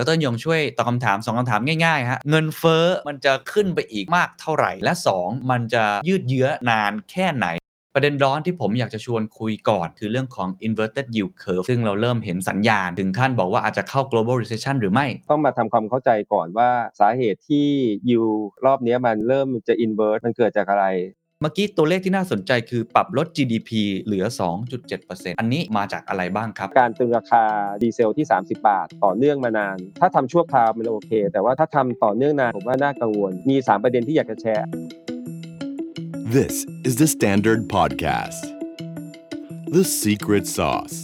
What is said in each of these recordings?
ดรยงช่วยตอบคำถาม 2คำถามง่ายๆฮะเงินเฟ้อมันจะขึ้นไปอีกมากเท่าไหร่ และ 2 มันจะยืดเยื้อนานแค่ไหนประเด็นร้อนที่ผมอยากจะชวนคุยก่อน คือเรื่องของ inverted yield curve ซึ่งเราเริ่มเห็นสัญญาณ ถึงขั้นบอกว่าอาจจะเข้า global recession หรือไม่ ต้องมาทำความเข้าใจก่อนว่าสาเหตุที่ยิวรอบนี้มันเริ่มจะ invert มันเกิดจากอะไร เมื่อกี้ตัวเลขที่น่าสนใจคือปรับลด GDP เหลือ 2.7%อันนี้มาจากอะไรบ้างครับ การตึงราคาดีเซลที่ 30 บาท ต่อเนื่องมานาน ถ้าทำชั่วคราวมันโอเค แต่ว่าถ้าทำต่อเนื่องนานผมว่าน่ากังวล มี 3 ประเด็นที่อยากจะแชร์ This is the Standard Podcast. The Secret Sauce.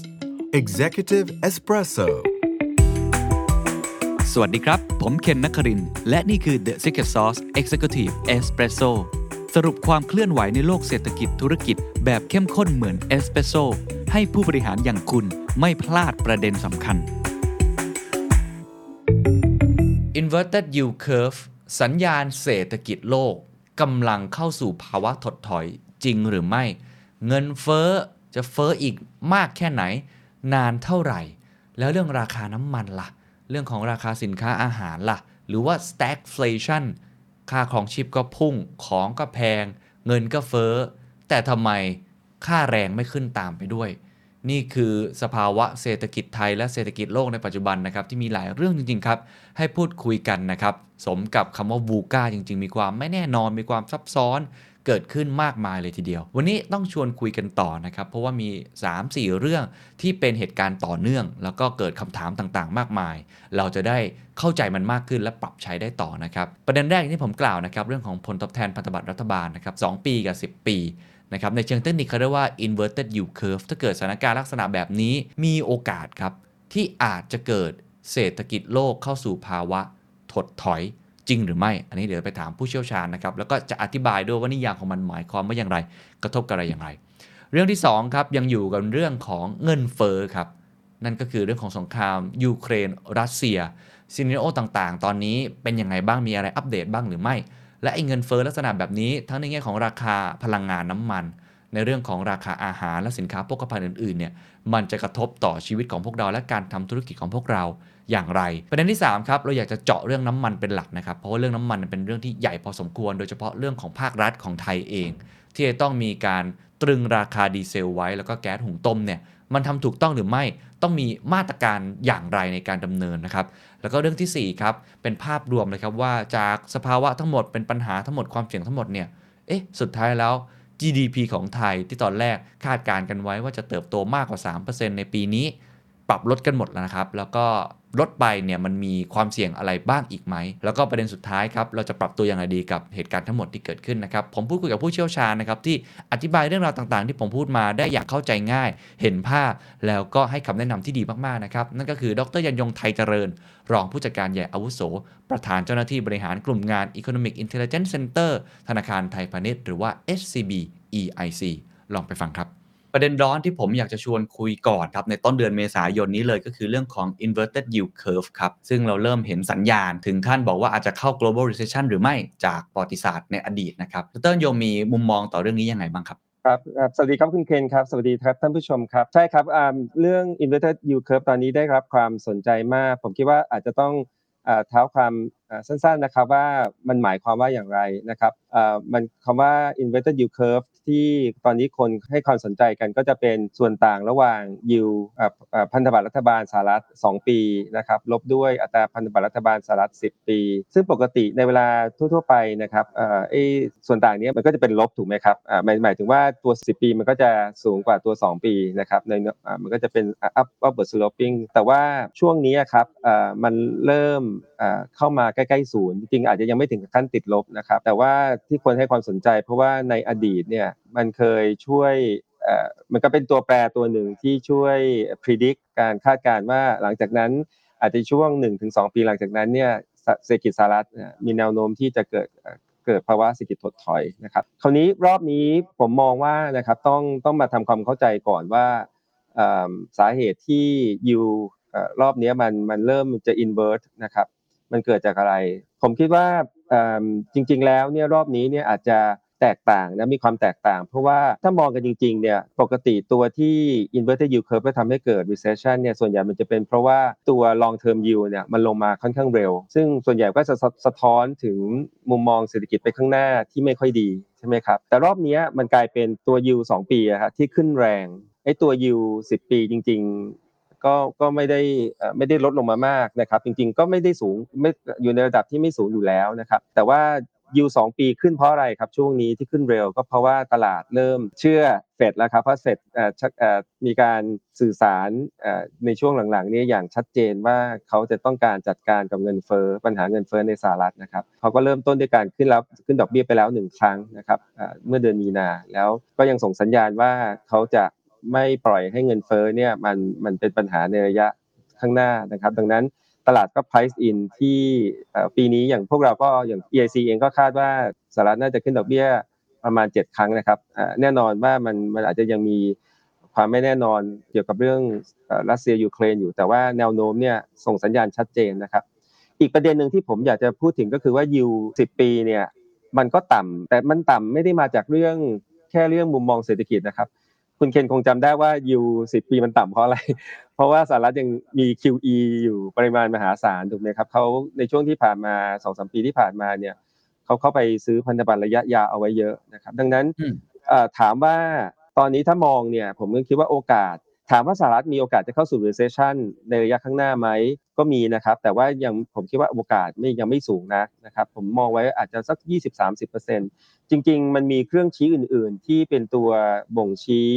Executive Espresso. สวัสดีครับ ผมเคนนักครินทร์และนี่คือ The Secret Sauce Executive Espresso สรุปความเคลื่อนไหวในโลกเศรษฐกิจธุรกิจ แบบเข้มข้นเหมือนเอสเปรสโซให้ผู้บริหารอย่างคุณไม่พลาดประเด็นสำคัญ Inverted Yield Curve สัญญาณเศรษฐกิจโลกกำลังเข้าสู่ภาวะถดถอยจริงหรือไม่ เงินเฟ้อจะเฟ้ออีกมากแค่ไหน นานเท่าไหร่ แล้วเรื่องราคาน้ำมันล่ะ เรื่องของราคาสินค้าอาหารล่ะ หรือว่า stagflation ค่าครองชีพก็พุ่งของก็แพง เงินก็เฟ้อ แต่ทำไมค่าแรงไม่ขึ้นตามไปด้วย นี่คือสภาวะเศรษฐกิจไทยและเศรษฐกิจโลกในปัจจุบันนะครับ ที่มีหลายเรื่องจริง ๆ ครับ ให้พูดคุยกันนะครับ สมกับคำว่าบูก้าจริง ๆ มีความไม่แน่นอนมีความซับซ้อน เกิดขึ้นมากมายเลยทีเดียว วันนี้ต้องชวนคุยกันต่อนะครับ เพราะว่ามี 3-4 เรื่องที่เป็นเหตุการณ์ต่อเนื่อง แล้วก็เกิดคำถามต่างๆ มากมาย เราจะได้เข้าใจมันมากขึ้นและปรับใช้ได้ต่อนะครับ ประเด็นแรกที่ผมกล่าวนะครับ เรื่องของผลตอบแทนพันธบัตรรัฐบาลนะครับ2ปีกับ 10 ปีนะครับในเชิงเทคนิคเขาเรียกว่า inverted yield curve ถ้าเกิดสถานการณ์ลักษณะแบบนี้มีโอกาสครับที่อาจจะเกิดเศรษฐกิจโลกเข้าสู่ภาวะถดถอย จริงหรือไม่ อันนี้เดี๋ยวไปถามผู้เชี่ยวชาญนะครับ แล้วก็จะอธิบายด้วยว่านิยามของมันหมายความว่าอย่างไร กระทบกับอะไรอย่างไร เรื่องที่2ครับยังอยู่กับเรื่องของเงินเฟ้อครับ นั่นก็คือเรื่องของสงครามยูเครน รัสเซียซีนิโอต่างๆ ตอนนี้เป็นยังไงบ้างมีอะไรอัปเดตบ้างหรือไม่ และไอ้เงินเฟ้อลักษณะแบบนี้ ทั้งในแง่ของราคาพลังงานน้ำมัน ในเรื่องของราคาอาหารและสินค้าโภคภัณฑ์อื่นๆเนี่ยมันจะกระทบต่อชีวิตของพวกเราและการทำธุรกิจของพวกเรา อย่างไร ประเด็นที่3ครับเราอยากจะเจาะเรื่องน้ำมันเป็นหลักนะครับเพราะว่าเรื่องน้ำมันเป็นเรื่องที่ใหญ่พอสมควร โดยเฉพาะเรื่องของภาครัฐของไทยเอง ที่จะต้องมีการตรึงราคาดีเซลไว้แล้วก็แก๊สหุงต้มเนี่ยมันทำถูกต้องหรือไม่ต้องมีมาตรการอย่างไรในการดำเนินนะครับ แล้วก็เรื่องที่4ครับเป็นภาพรวมเลยครับว่าจากสภาวะทั้งหมดเป็นปัญหาทั้งหมดความเสี่ยงทั้งหมดเนี่ยเอ๊ะสุดท้ายแล้ว GDP ของไทยที่ตอนแรกคาดการณ์กันไว้ว่าจะเติบโตมากกว่า 3%ในปีนี้ ปรับลดกันหมดแล้วนะครับ แล้วก็ลดไปเนี่ยมันมีความเสี่ยงอะไรบ้างอีกไหม แล้วก็ประเด็นสุดท้ายครับ เราจะปรับตัวอย่างไรดีกับเหตุการณ์ทั้งหมดที่เกิดขึ้นนะครับ ผมพูดคุยกับผู้เชี่ยวชาญนะครับ ที่อธิบายเรื่องราวต่างๆ ที่ผมพูดมาได้อย่างเข้าใจง่าย เห็นภาพ แล้วก็ให้คำแนะนำที่ดีมากๆนะครับ นั่นก็คือดรยันยงไทยเจริญ รองผู้จัดการใหญ่อาวุโส ประธานเจ้าหน้าที่บริหารกลุ่มงาน Economic Intelligence Center ธนาคารไทยพาณิชย์หรือว่า SCB EIC ลองไปฟังครับ ประเด็นร้อนที่ผมอยากจะชวนคุยก่อนครับในต้นเดือนเมษายนนี้เลยก็คือเรื่องของ inverted yield curve ครับ ซึ่งเราเริ่มเห็นสัญญาณถึงขั้นบอกว่าอาจจะเข้า global recession หรือไม่จากประวัติศาสตร์ในอดีตนะครับดรโยมมีมุมมองต่อเรื่องนี้ยังไงบ้างครับครับสวัสดีครับคุณเคนครับ สวัสดีครับท่านผู้ชมครับ ใช่ครับเรื่อง inverted yield curve ตอนนี้ได้รับความสนใจมาก ผมคิดว่าอาจจะต้องเท้าความสั้นๆนะครับว่ามันหมายความว่าอย่างไรนะครับมันคำว่า inverted yield curve ที่ตอนนี้คนให้ความสนใจกันก็จะเป็นส่วนต่างระหว่าง yield อ่าอ่าพันธบัตรรัฐบาลสหรัฐ 2 ปีนะครับลบด้วยอัตราพันธบัตรรัฐบาลสหรัฐ 10 ปี ซึ่งปกติในเวลาทั่วๆไปนะครับอ่าไอ้ส่วนต่างเนี้ยมันก็จะเป็นลบถูกไหมครับอ่าหมายหมายถึงว่าตัว 10 ปีมันก็จะสูงกว่าตัว 2 ปีนะครับในอ่ามันก็จะเป็น up upward sloping แต่ว่าช่วงนี้ครับอ่ามันเริ่มอ่าเข้ามาใกล้ๆศูนย์จริงอาจจะยังไม่ถึงขั้นติดลบนะครับแต่ว่าที่คนให้ความสนใจเพราะว่าในอดีตเนี่ยมันเคยช่วยมันก็เป็นตัวแปรตัวหนึ่งที่ช่วย predict การคาดการณ์ว่าหลังจากนั้นอาจจะช่วง 1-2 ปีหลังจากนั้นเนี่ยเศรษฐกิจสหรัฐมีแนวโน้มที่จะเกิดเกิดภาวะเศรษฐกิจถดถอยนะครับคราวนี้รอบนี้ผมมองว่านะครับต้องต้องมาทำความเข้าใจก่อนว่าสาเหตุที่ยูรอบนี้มันมันเริ่มจะ invert นะครับมันเกิดจากอะไร ผมคิดว่าจริง ๆ แล้วเนี่ยรอบนี้เนี่ยอาจจะ แตกต่างนะมีความแตกต่าง เพราะว่าถ้ามองกันจริงๆเนี่ยปกติตัวที่ inverted yield curve จะทำให้เกิด recession เนี่ยส่วนใหญ่มันจะเป็นเพราะว่าตัว long term yield เนี่ยมันลงมาค่อนข้างเร็ว ซึ่งส่วนใหญ่ก็จะสะท้อนถึงมุมมองเศรษฐกิจไปข้างหน้าที่ไม่ค่อยดีใช่ไหมครับแต่รอบนี้มันกลายเป็นตัว yield 2ปีอะครับที่ขึ้นแรงไอ้ตัว yield 10 ปีจริง ๆก็ก็ไม่ได้ไม่ได้ลดลงมามากนะครับจริงๆก็ไม่ได้สูงไม่อยู่ในระดับที่ไม่สูงอยู่แล้วนะครับแต่ว่า ยูสองปีขึ้นเพราะอะไรครับช่วงนี้ที่ขึ้นเร็วก็เพราะว่าตลาดเริ่มเชื่อเฟดแล้วครับเพราะเฟดมีการสื่อสารในช่วงหลังๆนี้อย่างชัดเจนว่าเขาจะต้องการจัดการกับเงินเฟ้อปัญหาเงินเฟ้อในสหรัฐนะครับเขาก็เริ่มต้นด้วยการขึ้นแล้วขึ้นดอกเบี้ยไปแล้วหนึ่งครั้งนะครับเมื่อเดือนมีนาแล้วก็ยังส่งสัญญาณว่าเขาจะไม่ปล่อยให้เงินเฟ้อเนี่ยมันมันเป็นปัญหาในระยะข้างหน้านะครับ ดังนั้น ตลาดก็ price in ที่ปีนี้อย่างพวกเราก็อย่าง EIC เองก็คาดว่าสหรัฐน่าจะขึ้นดอกเบี้ยประมาณ 7 ครั้งนะครับแน่นอนว่ามันมันอาจจะยังมีความไม่แน่นอนเกี่ยวกับเรื่องรัสเซียยูเครนอยู่ แต่ว่าแนวโน้มเนี่ยส่งสัญญาณชัดเจนนะครับ อีกประเด็นหนึ่งที่ผมอยากจะพูดถึงก็คือว่ายู10ปีเนี่ยมันก็ต่ำแต่มันต่ำไม่ได้มาจากเรื่องแค่เรื่องมุมมองเศรษฐกิจนะครับ คุณเคนคงจำได้ว่ายูสิบปีมันต่ำเพราะอะไร เพราะว่าสหรัฐยังมี QE อยู่ปริมาณมหาศาลถูกไหมครับเขาในช่วงที่ผ่านมาสองสมปีที่ผ่านมาเนี่ยเขาเข้าไปซื้อพันธบัตรระยะยาวเอาไว้เยอะนะครับ ดังนั้นถามว่าตอนนี้ถ้ามองเนี่ยผมก็คิดว่าโอกาส ถามว่าสหรัฐมีโอกาสจะเข้าสู่ recession ในระยะข้างหน้าไหมก็มีนะครับ แต่ว่ายังผมคิดว่าโอกาสไม่ยังไม่สูงนักนะครับ ผมมองไว้อาจจะสัก 20-30%จริง ๆ มันมีเครื่องชี้อื่น ๆ ที่เป็นตัวบ่งชี้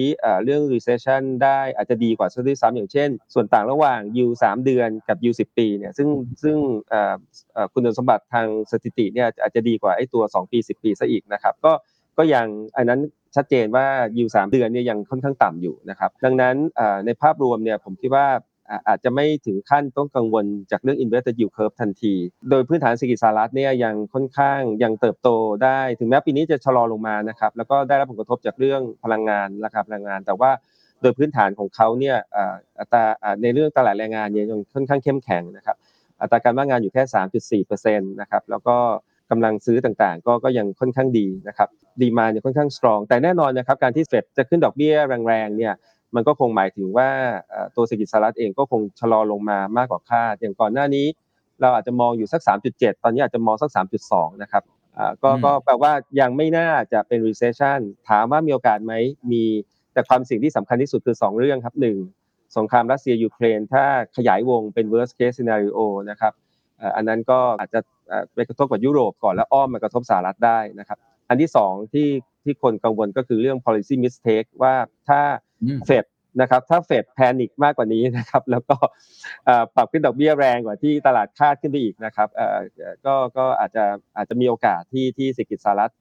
เรื่อง recession ได้อาจจะดีกว่าซะด้วยซ้ำอย่างเช่น ส่วนต่างระหว่าง U 3เดือนกับ U 10 ปีเนี่ยซึ่งซึ่งคุณสมบัติทางสถิติเนี่ยอาจจะดีกว่าไอ้ตัว 2 ปี 10 ปีซะอีกนะครับก็ก็ยังอันนั้น ชัดเจนว่ายูสามเดือนเนี่ยยังค่อนข้างต่ำอยู่นะครับดังนั้นในภาพรวมเนี่ยผมคิดว่าอาจจะไม่ถึงขั้นต้องกังวลจากเรื่อง inverted yield curve ทันที โดยพื้นฐานเศรษฐกิจสหรัฐเนี่ยยังค่อนข้างยังเติบโตได้ ถึงแม้ปีนี้จะชะลอลงมานะครับแล้วก็ได้รับผลกระทบจากเรื่องพลังงานราคาพลังงาน แต่ว่าโดยพื้นฐานของเขาเนี่ยอัตราในเรื่องตลาดแรงงานเนี่ยยังค่อนข้างเข้มแข็งนะครับอัตราการว่างงานอยู่แค่ 3.4%นะครับแล้วก็ กำลังซื้อต่างๆ ก็ก็ยังค่อนข้างดีนะครับดีมาเนี่ยค่อนข้างสตรอง แต่แน่นอนนะครับการที่เฟดจะขึ้นดอกเบี้ยแรงๆเนี่ยมันก็คงหมายถึงว่าตัวเศรษฐกิจสหรัฐเองก็คงชะลอลงมามากกว่าคาดอย่างก่อนหน้านี้ เราอาจจะมองอยู่สัก 3.7 ตอนนี้อาจจะมองสัก 3.2 นะครับก็ก็แปลว่ายังไม่น่าจะเป็น recession ถามว่ามีโอกาสไหมมีแต่ความสิ่งที่สำคัญที่สุดคือ 2 เรื่องครับ 1 สงครามรัสเซียยูเครน ถ้าขยายวงเป็น worst case scenario นะครับอันนั้นก็อาจจะ ไปกระทบกับยุโรปก่อนแล้วอ้อมมากระทบสหรัฐได้นะครับ อันที่สองที่ที่คนกังวลก็คือเรื่อง policy mistake ว่าถ้าเฟดนะครับถ้าเฟดแพนิคมากกว่านี้นะครับ แล้วก็ปรับขึ้นดอกเบี้ยแรงกว่าที่ตลาดคาดขึ้นไปอีกนะครับก็ก็อาจจะอาจจะมีโอกาสที่ที่เศรษฐกิจสหรัฐ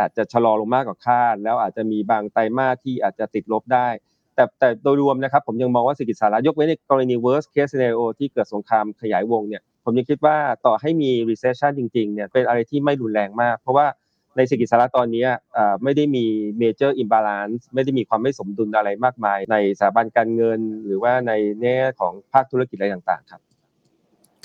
อาจจะชะลอลงมากกว่าคาด แล้วอาจจะมีบางไตรมาสที่อาจจะติดลบได้ แต่แต่โดยรวมนะครับผมยังมองว่าเศรษฐกิจสหรัฐยกเว้นในกรณี worst case scenario ที่เกิดสงครามขยายวงเนี่ย ผมยังคิดว่าต่อให้มี recession จริงๆเนี่ยเป็นอะไรที่ไม่รุนแรงมาก เพราะว่าในเศรษฐกิจสหรัฐตอนนี้ไม่ได้มี major imbalance ไม่ได้มีความไม่สมดุลอะไรมากมาย ในสถาบันการเงิน หรือว่าในแง่ของภาคธุรกิจอะไรต่างๆครับ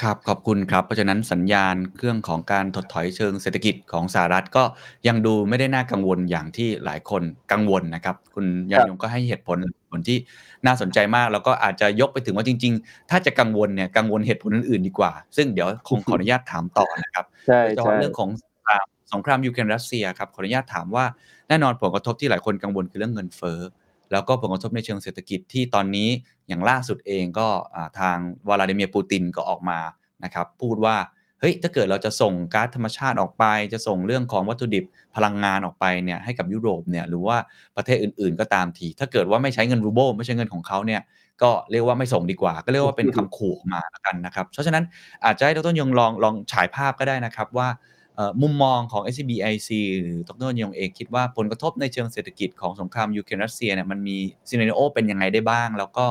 ครับขอบคุณครับเพราะฉะนั้นสัญญาณเครื่องของการถดถอยเชิงเศรษฐกิจของสหรัฐก็ยังดูไม่ได้น่ากังวลอย่างที่หลายคนกังวลนะครับ คุณยันยงก็ให้เหตุผล ลที่น่าสนใจมาก แล้วก็อาจจะยกไปถึงว่าจริง ๆ ถ้าจะกังวลเนี่ยกังวลเหตุผลอื่นๆดีกว่า ซึ่งเดี๋ยวคงขออนุญาตถามต่อนะครับใช่ใช่เรื่องของสงครามยูเครนรัสเซียครับขออนุญาตถามว่าแน่นอนผลกระทบที่หลายคนกังวลคือเรื่องเงินเฟ้อแล้วก็ผลกระทบในเชิงเศรษฐกิจที่ตอนนี้อย่างล่าสุดเองก็ทางวลาดิเมียร์ปูตินก็ออกมานะครับพูดว่า เฮ้ยถ้าเกิดเราจะส่งก๊าซธรรมชาติออกไป จะส่งเรื่องของวัตถุดิบพลังงานออกไปเนี่ยให้กับยุโรปเนี่ยหรือว่าประเทศอื่นๆ ก็ตามที ถ้าเกิดว่าไม่ใช้เงินรูเบิลไม่ใช่เงินของเขาเนี่ยก็เรียกว่าไม่ส่งดีกว่า ก็เรียกว่าเป็นคำขู่มาแล้วกันนะครับ เพราะฉะนั้นอาจจะให้ดร.ยรรยงลองลองฉายภาพก็ได้นะครับว่ามุมมองของ SCBIC หรือดรยงเองคิดว่าผลกระทบในเชิงเศรษฐกิจของสงครามยูเครนรัสเซียเนี่ยมันมี scenario เป็นยังไงได้บ้าง แล้วก็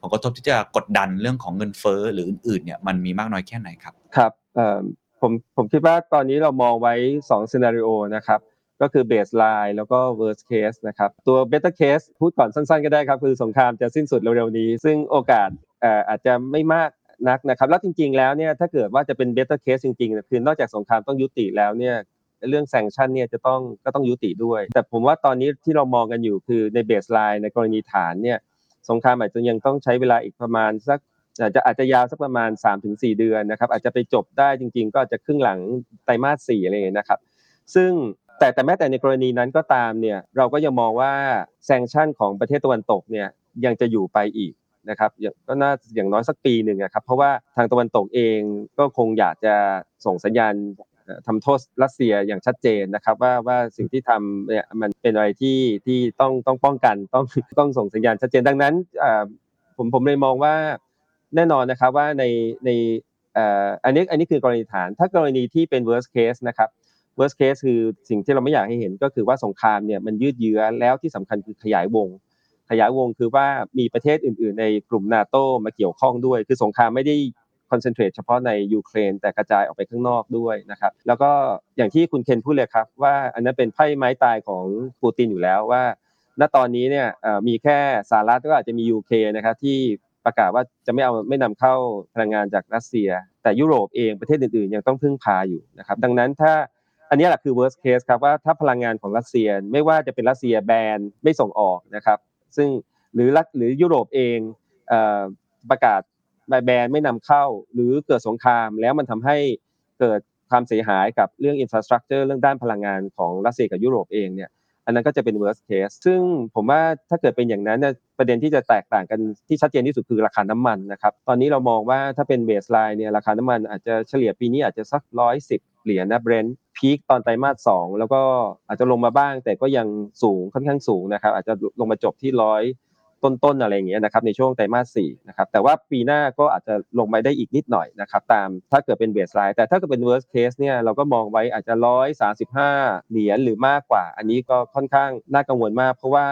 ผลกระทบที่จะกดดันเรื่องของเงินเฟ้อหรืออื่นๆเนี่ยมันมีมากน้อยแค่ไหนครับ ครับผมผมคิดว่าตอนนี้เรามองไว้2 scenario นะครับก็คือ baseline แล้วก็ worst case นะครับตัว better case พูดก่อนสั้นๆก็ได้ครับ คือสงครามจะสิ้นสุดเร็วๆนี้ ซึ่งโอกาสอาจจะไม่มากนักนะครับแล้วจริงๆแล้วเนี่ยถ้าเกิดว่าจะเป็น better case จริงๆคือนอกจากสงครามต้องยุติแล้วเนี่ยเรื่องแซงชั่นเนี่ยจะต้องก็ต้องยุติด้วย แต่ผมว่าตอนนี้ที่เรามองกันอยู่คือในเบสไลน์ในกรณีฐานเนี่ยสงครามอาจจะยังต้องใช้เวลาอีกประมาณสัก อาจจะอาจจะยาวสักประมาณ 3-4 เดือนนะครับ อาจจะไปจบได้จริง ๆ ก็อาจจะครึ่งหลังไตรมาส4อะไรอย่างเงี้ยนะครับ ซึ่งแต่แต่แม้แต่ในกรณีนั้นก็ตามเนี่ยเราก็ยังมองว่าแซงชั่นของประเทศตะวันตกเนี่ยยังจะอยู่ไปอีกนะครับก็น่าอย่างน้อยสักปีหนึ่งนะครับเพราะว่าทางตะวันตกเองก็คงอยากจะส่งสัญญาณทำโทษรัสเซียอย่างชัดเจนนะครับว่าว่าสิ่งที่ทำเนี่ยมันเป็นอะไรที่ที่ต้องต้องป้องกันต้องต้องส่งสัญญาณชัดเจนดังนั้นผมผมเลยมองว่า แน่นอนนะครับว่าในในอันนี้อันนี้คือกรณีฐาน ถ้ากรณีที่เป็น worst case นะครับ worst case คือสิ่งที่เราไม่อยากให้เห็นก็คือว่าสงครามเนี่ยมันยืดเยื้อแล้วที่สำคัญคือขยายวง ขยายวงคือว่ามีประเทศอื่น ๆ ในกลุ่มนาโตมาเกี่ยวข้องด้วย คือสงครามไม่ได้คอนเซนเทรตเฉพาะในยูเครนแต่กระจายออกไปข้างนอกด้วยนะครับแล้วก็อย่างที่คุณเคนพูดเลยครับ ว่าอันนั้นเป็นไพ่ไม้ตายของปูตินอยู่แล้วว่า ณตอนนี้เนี่ยมีแค่สหรัฐก็อาจจะมียูเคนะครับที่ ประกาศว่าจะไม่เอาไม่นำเข้าพลังงานจากรัสเซีย แต่ยุโรปเองประเทศอื่นๆ ยังต้องพึ่งพาอยู่นะครับดังนั้นถ้าอันนี้แหละคือ worst case ครับว่าถ้าพลังงานของรัสเซียไม่ว่าจะเป็นรัสเซียแบนไม่ส่งออกนะครับ ซึ่งหรือรัฐหรือยุโรปเองประกาศแบนไม่นำเข้า หรือเกิดสงครามแล้วมันทำให้เกิดความเสียหายกับเรื่องอินฟราสตรักเจอร์เรื่องด้านพลังงานของรัสเซียกับยุโรปเองเนี่ย อันนั้นก็จะเป็น worst case ซึ่งผมว่าถ้าเกิดเป็นอย่างนั้นเนี่ยประเด็นที่จะแตกต่างกันที่ชัดเจนที่สุดคือราคาน้ำมันนะครับตอนนี้เรามองว่าถ้าเป็น baseline เนี่ยราคาน้ำมันอาจจะเฉลี่ยปีนี้อาจจะสักร้อยสิบเหรียญนะเบรนท์ peak ตอนไตรมาสสองแล้วก็อาจจะลงมาบ้าง แต่ก็ยังสูงค่อนข้างสูงนะครับอาจจะลงมาจบที่ร้อย ต้นๆอะไรอย่างเงี้ยนะครับในช่วงไตรมาสสี่นะครับแต่ว่าปีหน้าก็อาจจะลงไปได้อีกนิดหน่อยนะครับตามถ้าเกิดเป็น baseline แต่ถ้าเกิดเป็น worst case เนี่ยเราก็มองไว้อาจจะร้อยสามสิบห้าเหรียญหรือมากกว่า อันนี้ก็ค่อนข้างน่ากังวลมาก เพราะว่า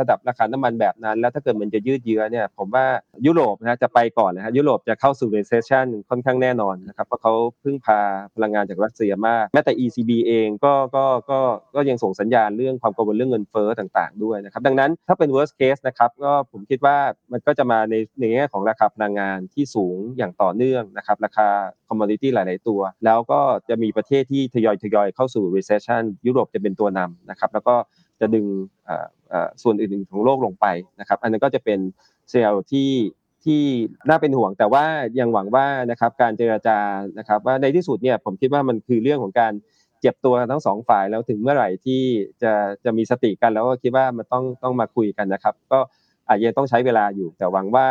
ระดับราคาน้ำมันแบบนั้น แล้วถ้าเกิดมันจะยืดเยื้อเนี่ยผมว่ายุโรปนะจะไปก่อนนะฮะยุโรปจะเข้าสู่ recession ค่อนข้างแน่นอนนะครับเพราะเขาพึ่งพาพลังงานจากรัสเซียมากแม้แต่ ECB เองก็ก็ก็ก็ยังส่งสัญญาณเรื่องความกังวลเรื่องเงินเฟ้อต่าง ๆด้วยนะครับดังนั้นถ้าเป็น worst case นะครับก็ผมคิดว่ามันก็จะมาในในแง่ของราคาพลังงานที่สูงอย่างต่อเนื่องนะครับราคาคอมมอดิตี้หลาย ๆ ตัว แล้วก็จะมีประเทศที่ทยอยทยอยเข้าสู่ recession ยุโรปจะเป็นตัวนำนะครับแล้วก็จะดึงส่วนอื่น ๆ ของโลกลงไปนะครับอันนั้นก็จะเป็นเซลล์ที่ที่น่าเป็นห่วงแต่ว่ายังหวังว่านะครับการเจรจานะครับว่าในที่สุดเนี่ยผมคิดว่ามันคือเรื่องของการเจ็บตัวทั้งสองฝ่ายแล้วถึงเมื่อไหร่ที่จะจะมีสติกันแล้วก็คิดว่ามันต้องต้องมาคุยกันนะครับ ก็ อาจจะต้องใช้เวลาอยู่ แต่หวังว่า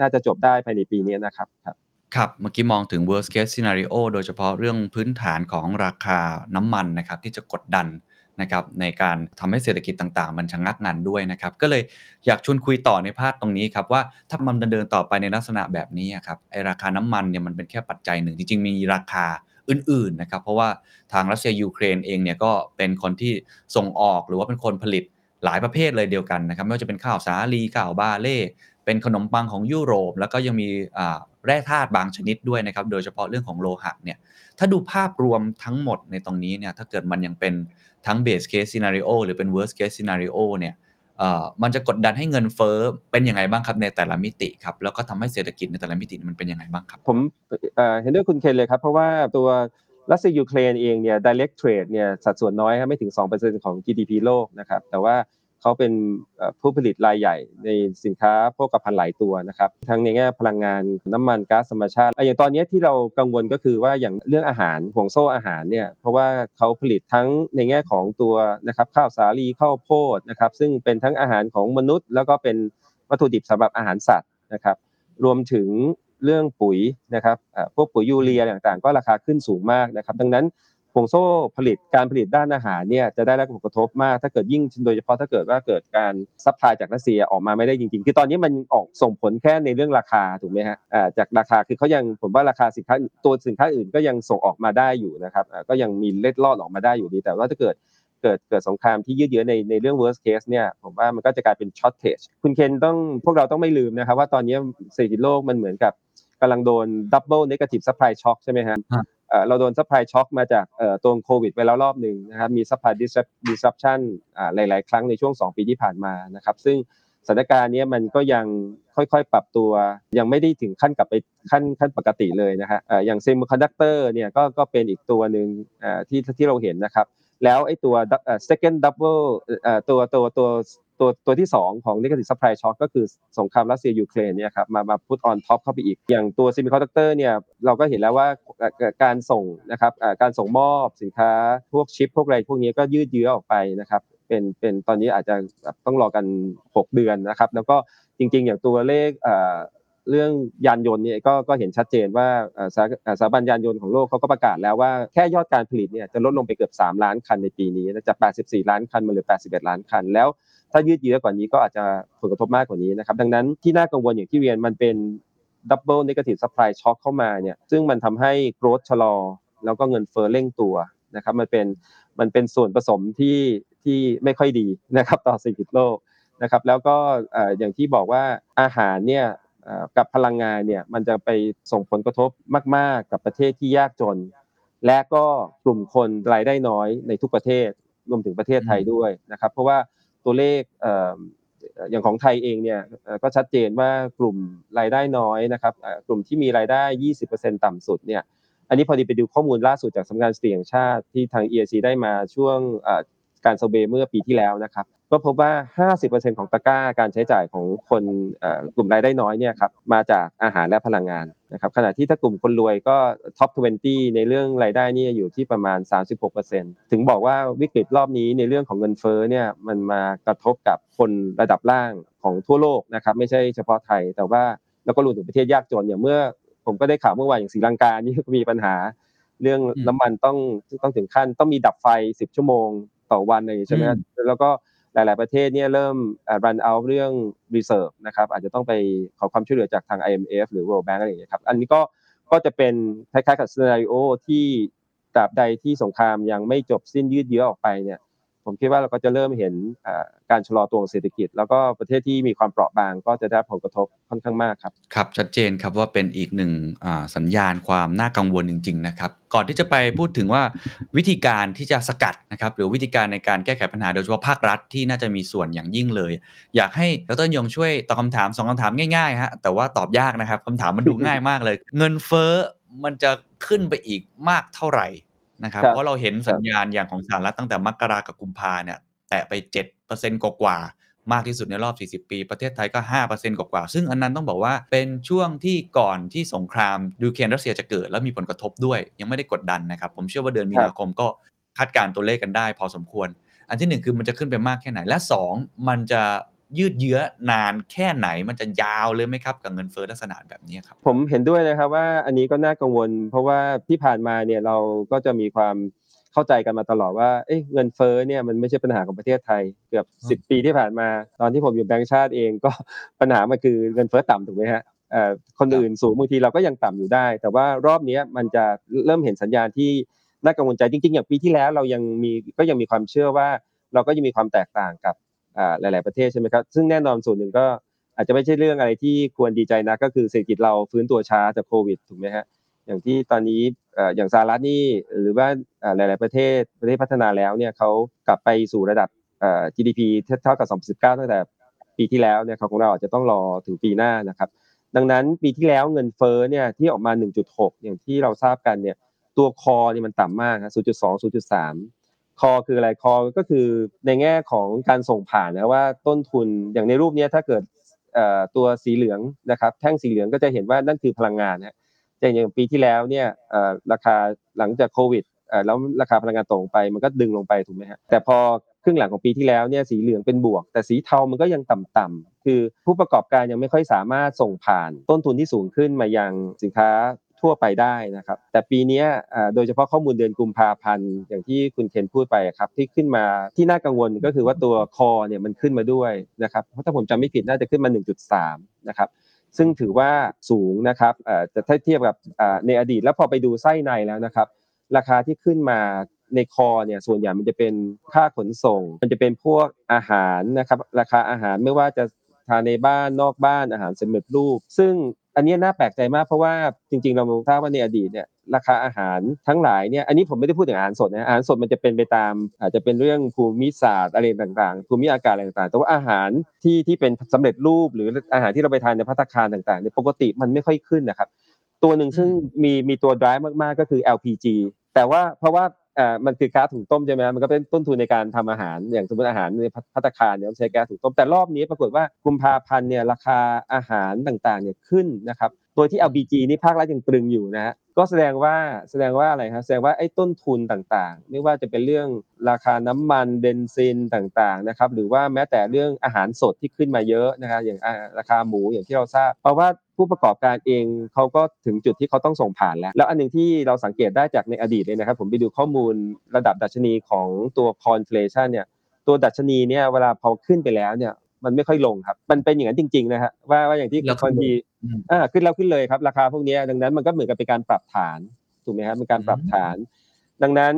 น่าจะจบได้ภายในปีนี้นะครับครับครับ เมื่อกี้มองถึง worst case scenario โดยเฉพาะเรื่องพื้นฐานของราคาน้ำมันนะครับที่จะกดดันนะครับในการทำให้เศรษฐกิจต่างๆ มันชะงักงันด้วยนะครับ ก็เลยอยากชวนคุยต่อในภาคตรงนี้ครับว่าถ้ามันเดินต่อไปในลักษณะแบบนี้ครับไอราคาน้ำมันเนี่ยมันเป็นแค่ปัจจัยหนึ่ง จริง ๆ มีราคาอื่นๆนะครับเพราะว่าทางรัสเซียยูเครนเองเนี่ยก็เป็นคนที่ส่งออกหรือว่าเป็นคนผลิต หลายประเภทเลยเดียวกันนะครับ ไม่ว่าจะเป็นข้าวสาลีข้าวบาเล่เป็นขนมปังของยุโรป แล้วก็ยังมีแร่ธาตุบางชนิดด้วยนะครับ โดยเฉพาะเรื่องของโลหะเนี่ยถ้าดูภาพรวมทั้งหมดในตรงนี้เนี่ยถ้าเกิดมันยังเป็นทั้ง base case scenario หรือเป็น worst case scenario เนี่ยมันจะกดดันให้เงินเฟ้อเป็นยังไงบ้างครับในแต่ละมิติครับแล้วก็ทำให้เศรษฐกิจในแต่ละมิติมันเป็นยังไงบ้างครับ ผมเห็นด้วยคุณเคนเลยครับ เพราะว่าตัวรัสเซียยูเครนเองเนี่ย direct trade เนี่ยสัดส่วนน้อยครับไม่ถึง 2%ของ GDP โลกนะครับแต่ว่า เขาเป็นผู้ผลิตรายใหญ่ในสินค้าโภคภัณฑ์หลายตัวนะครับทั้งในแง่พลังงานน้ำมันก๊าซธรรมชาติอย่างตอนนี้ที่เรากังวลก็คือว่าอย่างเรื่องอาหารห่วงโซ่อาหารเนี่ยเพราะว่าเขาผลิตทั้งในแง่ของตัวนะครับข้าวสาลีข้าวโพดนะครับซึ่งเป็นทั้งอาหารของมนุษย์ แล้วก็เป็นวัตถุดิบสำหรับอาหารสัตว์นะครับรวมถึงเรื่องปุ๋ยนะครับพวกปุ๋ยยูเรียต่างๆ ก็ราคาขึ้นสูงมากนะครับ ดังนั้น ห่วงโซ่ผลิตการผลิตด้านอาหารเนี่ยจะได้รับผลกระทบมาก ถ้าเกิดยิ่งโดยเฉพาะถ้าเกิดว่าเกิดการsupply จากรัสเซียออกมาไม่ได้จริงๆ คือตอนนี้มันออกส่งผลแค่ในเรื่องราคาถูกไหมฮะจากราคาคือเขายังผมว่าราคาสินค้าตัวสินค้าอื่นก็ยังส่งออกมาได้อยู่นะครับก็ยังมีเล็ดลอดออกมาได้อยู่ดีแต่ว่าถ้าเกิดเกิดเกิดสงครามที่ยืดเยื้อในในเรื่อง worst case เนี่ยผมว่ามันก็จะกลายเป็น shortage คุณเคนต้องพวกเราต้องไม่ลืมนะครับว่าตอนนี้เศรษฐกิจโลกมันเหมือนกับกำลังโดน double negative supply shock ใช่ไหมฮะ เราโดน supply shock มาจากตัวโควิดไปแล้วรอบหนึ่งนะครับมี supply disruption หลาย ๆ ครั้งในช่วง 2 ปีที่ผ่านมานะครับซึ่งสถานการณ์นี้มันก็ยังค่อยๆ ปรับตัว ยังไม่ได้ถึงขั้นกลับไปขั้นขั้นปกติเลยนะฮะเอ่อย่างเซมิคอนดักเตอร์เนี่ยก็ก็เป็นอีกตัวหนึ่งที่ที่เราเห็นนะครับ แล้วไอ้ตัว second double ตัวตัวตัว ตัวตัวที่สองของ negative supply shock ก็คือสงครามรัสเซียยูเครนเนี่ยครับมามา put on top เข้าไปอีก อย่างตัว semiconductor เนี่ยเราก็เห็นแล้วว่าการส่งนะครับการส่งมอบสินค้าพวกชิป พวกอะไรพวกนี้ก็ยืดเยื้อออกไปนะครับเป็นเป็นตอนนี้อาจจะต้องรอกัน 6 เดือนนะครับ แล้วก็จริง ๆ อย่างตัวเลขเรื่องยานยนต์เนี่ยก็ก็เห็นชัดเจนว่าสถาบันยานยนต์ของโลกเขาก็ประกาศแล้วว่าแค่ยอดการผลิตเนี่ยจะลดลงไปเกือบ 3 ล้านคันในปีนี้นะจาก 84 ล้านคันมาเหลือ 81 ล้านคันแล้ว ถ้ายืดเยื้อกว่านี้ก็อาจจะผลกระทบมากกว่านี้นะครับ ดังนั้นที่น่ากังวลอย่างที่เรียนมันเป็น double negative supply shock เข้ามาเนี่ยซึ่งมันทำให้ growth ชะลอ แล้วก็เงินเฟ้อเร่งตัวนะครับมันเป็นมันเป็นส่วนผสมที่ที่ไม่ค่อยดีนะครับต่อเศรษฐกิจโลกนะครับแล้วก็อย่างที่บอกว่าอาหารเนี่ยกับพลังงานเนี่ยมันจะไปส่งผลกระทบมาก ๆ กับประเทศที่ยากจน และก็กลุ่มคนรายได้น้อยในทุกประเทศรวมถึงประเทศไทยด้วยนะครับเพราะว่า ตัวเลขเออย่างของไทยเองเนี่ยก็ชัดเจนว่ากลุ่มรายได้น้อยนะครับกลุ่มที่มีรายได้ 20%ต่ำสุดเนี่ยอันนี้พอดีไปดูข้อมูลล่าสุดจากสำนักงานสถิติแห่งชาติที่ทาง e อ c ได้มาช่วงการเซอร์เบเมื่อปีที่แล้วนะครับ ก็พบว่า 50%ของตะกร้าการใช้จ่ายของคนเอ่อกลุ่มรายได้น้อยเนี่ยครับมาจากอาหารและพลังงานนะครับขณะที่ถ้ากลุ่มคนรวยก็ท็อป 20 ในเรื่องรายได้เนี่ยอยู่ที่ประมาณ 36%ถึงบอกว่าวิกฤตรอบนี้ในเรื่องของเงินเฟ้อเนี่ยมันมากระทบกับคนระดับล่างของทั่วโลกนะครับไม่ใช่เฉพาะไทย แต่ว่าแล้วก็รวมถึงประเทศยากจนอย่างเมื่อ ผมก็ได้ข่าวเมื่อวานอย่างศรีลังกานี่ก็มีปัญหา เรื่องอืมน้ำมันต้องต้องถึงขั้นต้องมีดับไฟ 10 ชั่วโมงต่อวันอะไรอย่างงี้ใช่ไหมฮะแล้วก็ หลาย ๆ ประเทศเนี่ยเริ่มเอ่อ run out เรื่อง reserve นะครับอาจจะต้องไปขอความช่วยเหลือจากทาง IMF หรือ World Bank อะไรอย่างเงี้ยครับอันนี้ก็ก็จะเป็นคล้ายๆกับ scenario ที่ตราบใดที่สงครามยังไม่จบสิ้นยืดเยื้อออกไปเนี่ย ผมคิดว่าเราก็จะเริ่มเห็นการชะลอตัวของเศรษฐกิจ แล้วก็ประเทศที่มีความเปราะบางก็จะได้ผลกระทบค่อนข้างมากครับครับชัดเจนครับว่าเป็นอีกหนึ่งสัญญาณความน่ากังวลจริง ๆ นะครับ ก่อนที่จะไปพูดถึงว่าวิธีการที่จะสกัดนะครับ หรือวิธีการในการแก้ไขปัญหาโดยเฉพาะภาครัฐที่น่าจะมีส่วนอย่างยิ่งเลย อยากให้ดรยงช่วยตอบคำถามสองคำถามง่ายๆฮะแต่ว่าตอบยากนะครับคำถามมันดูง่ายมากเลย เงินเฟ้อมันจะขึ้นไปอีกมากเท่าไหร่ นะครับครับ เพราะเราเห็นสัญญาณอย่างของสหรัฐตั้งแต่มกรากับกุมภาเนี่ยแตะไป7%กว่าๆมากที่สุดในรอบ 40 ปี ประเทศไทยก็ 5%กว่าๆซึ่งอันนั้นต้องบอกว่าเป็นช่วงที่ก่อนที่สงครามยูเครนรัสเซียจะเกิด แล้วมีผลกระทบด้วย ยังไม่ได้กดดันนะครับ ผมเชื่อว่าเดือนมีนาคมก็คาดการณ์ตัวเลขกันได้ พอสมควร อันที่หนึ่งคือมันจะขึ้นไปมากแค่ไหน และสองมันจะ ยืดเยื้อนานแค่ไหนมันจะยาวเลยไหมครับกับเงินเฟ้อลักษณะแบบนี้ครับผมเห็นด้วยนะครับว่าอันนี้ก็น่ากังวล เพราะว่าที่ผ่านมาเนี่ยเราก็จะมีความเข้าใจกันมาตลอดว่าเอ้ยเงินเฟ้อเนี่ยมันไม่ใช่ปัญหาของประเทศไทย เกือบอืมสิบปีที่ผ่านมา ตอนที่ผมอยู่แบงก์ชาติเองก็ปัญหามันคือเงินเฟ้อต่ำถูกไหมฮะเอ่อคนอื่นสูงบางทีเราก็ยังต่ำอยู่ได้ แต่ว่ารอบเนี้ยมันจะเริ่มเห็นสัญญาณที่น่ากังวลใจจริงๆ อย่างปีที่แล้วเรายังมีก็ยังมีความเชื่อว่าเราก็ยังมีความแตกต่างกับอ่า หลาย ๆประเทศใช่ไหมครับซึ่งแน่นอนส่วนหนึ่งก็อาจจะไม่ใช่เรื่องอะไรที่ควรดีใจนะก็คือเศรษฐกิจเราฟื้นตัวช้าจากโควิดถูกไหมฮะอย่างที่ตอนนี้อย่างสหรัฐนี่หรือว่าเอ่อหลาย ๆประเทศประเทศพัฒนาแล้วเนี่ยเขากลับไปสู่ระดับ GDP เท่ากับ 2019 ตั้งแต่ปีที่แล้วเนี่ยของเราอาจจะต้องรอถึงปีหน้านะครับ ดังนั้นปีที่แล้วเงินเฟ้อเนี่ยที่ออกมา 1.6 อย่างที่เราทราบกันเนี่ยตัวคอเนี่ยมันต่ำมากครับ0.2 0.3 คอคืออะไรคอก็คือในแง่ของการส่งผ่านนะว่าต้นทุนอย่างในรูปนี้ถ้าเกิดตัวสีเหลืองนะครับแท่งสีเหลืองก็จะเห็นว่านั่นคือพลังงานนะแต่อย่างปีที่แล้วเนี่ยราคาหลังจากโควิดแล้วราคาพลังงานตกลงไปมันก็ดึงลงไปถูกไหมฮะแต่พอครึ่งหลังของปีที่แล้วเนี่ยสีเหลืองเป็นบวก แต่สีเทามันก็ยังต่ำๆคือผู้ประกอบการยังไม่ค่อยสามารถส่งผ่านต้นทุนที่สูงขึ้นมายังสินค้า ทั่วไปได้นะครับ แต่ปีนี้โดยเฉพาะข้อมูลเดือนกุมภาพันธ์อย่างที่คุณเคนพูดไปครับที่ขึ้นมาที่น่ากังวลก็คือว่าตัวคอเนี่ยมันขึ้นมาด้วยนะครับเพราะถ้าผมจำไม่ผิดน่าจะขึ้นมา 1.3 นะครับซึ่งถือว่าสูงนะครับเอ่อแต่ถ้าเทียบกับในอดีต แล้วพอไปดูไส้ในแล้วนะครับ ราคาที่ขึ้นมาในคอเนี่ยส่วนใหญ่มันจะเป็นค่าขนส่ง มันจะเป็นพวกอาหารนะครับราคาอาหารไม่ว่าจะทานในบ้านนอกบ้านอาหารสำเร็จรูป ซึ่ง อันนี้น่าแปลกใจมากเพราะว่าจริง ๆ เราทราบว่าในอดีตเนี่ยราคาอาหารทั้งหลายเนี่ยอันนี้ผมไม่ได้พูดถึงอาหารสดนะอาหารสดมันจะเป็นไปตาม อาจจะเป็นเรื่องภูมิศาสตร์อะไรต่างๆ ภูมิอากาศอะไรต่างๆ แต่ว่าอาหารที่ที่เป็นสำเร็จรูปหรืออาหารที่เราไปทานในพัตตาคารต่างๆเนี่ยปกติมันไม่ค่อยขึ้นนะครับตัวหนึ่งซึ่งมีมีตัว drive มากๆก็คือ LPG แต่ว่าเพราะว่า อ่ามันคือก๊าซถุงต้มใช่ไหมมันก็เป็นต้นทุนในการทำอาหารอย่างสมมติอาหารในพัตคารเนี่ยต้องใช้แก๊สถุงต้มแต่รอบนี้ปรากฏว่ากุมภาพันธ์เนี่ยราคาอาหารต่างๆเนี่ยขึ้นนะครับโดยที่ LPG นี่ภาครัฐยังตรึงอยู่นะฮะก็แสดงว่าแสดงว่าอะไรครับแสดงว่าไอ้ต้นทุนต่างๆ ไม่ว่าจะเป็นเรื่องราคาน้ำมันเบนซินต่างๆนะครับหรือว่าแม้แต่เรื่องอาหารสดที่ขึ้นมาเยอะนะครับอย่างราคาหมูอย่างที่เราทราบเพราะว่า ผู้ประกอบการเองเขาก็ถึงจุดที่เขาต้องส่งผ่านแล้ว แล้วอันหนึ่งที่เราสังเกตได้จากในอดีตเลยนะครับ ผมไปดูข้อมูลระดับดัชนีของตัว core inflation เนี่ยตัวดัชนีเนี่ยเวลาพอขึ้นไปแล้วเนี่ยมันไม่ค่อยลงครับมันเป็นอย่างนั้นจริงๆนะฮะว่าว่าอย่างที่แล้วขึ้บานงทีอืมอ่าขึ้นแล้วขึ้นเลยครับราคาพวกเนี้ยดังนั้นมันก็เหมือนกับเป็นการปรับฐานถูกไหมครับเป็นการปรับฐาน ดังนั้น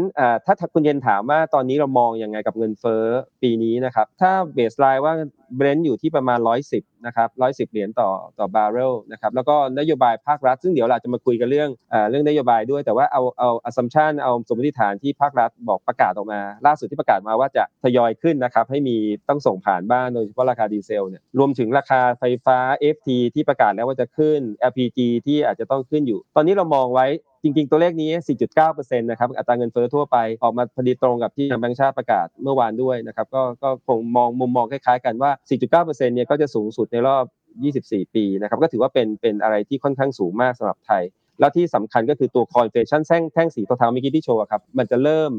ถ้าคุณเคนถามว่าตอนนี้เรามองยังไงกับเงินเฟ้อปีนี้นะครับ ถ้า baseline ว่าเบรนท์อยู่ที่ประมาณ 110นะครับ110 เหรียญต่อต่อบาร์เรลนะครับแล้วก็นโยบายภาครัฐ ซึ่งเดี๋ยวเราจะมาคุยกันเรื่องอเรื่องนโยบายด้วยแต่ว่าเอาเอา assumption เอาสมมติฐานที่ภาครัฐบอกประกาศออกมา ล่าสุดที่ประกาศมาว่าจะทยอยขึ้นนะครับให้มีต้องส่งผ่านบ้างโดยเฉพาะราคาดีเซลเนี่ยรวมถึงราคาไฟฟ้า FT ที่ประกาศแล้วว่าจะขึ้น LPG ที่อาจจะต้องขึ้นอยู่ ตอนนี้เรามองไว้ จริงๆ ตัวเลขนี้ 4.9%นะครับอัตราเงินเฟ้อทั่วไปออกมาพอดีตรงกับที่ทางแบงก์ชาติประกาศเมื่อวานด้วยนะครับก็ก็คงมองมุมมองคล้ายๆกันว่า 4.9%เนี่ยก็จะสูงสุดในรอบ 24 ปีนะครับก็ถือว่าเป็นเป็นอะไรที่ค่อนข้างสูงมากสำหรับไทย แล้วที่สำคัญก็คือตัว core inflation แท่งแท่งสีเทาเมื่อกี้ที่โชว์ครับมันจะเริ่ม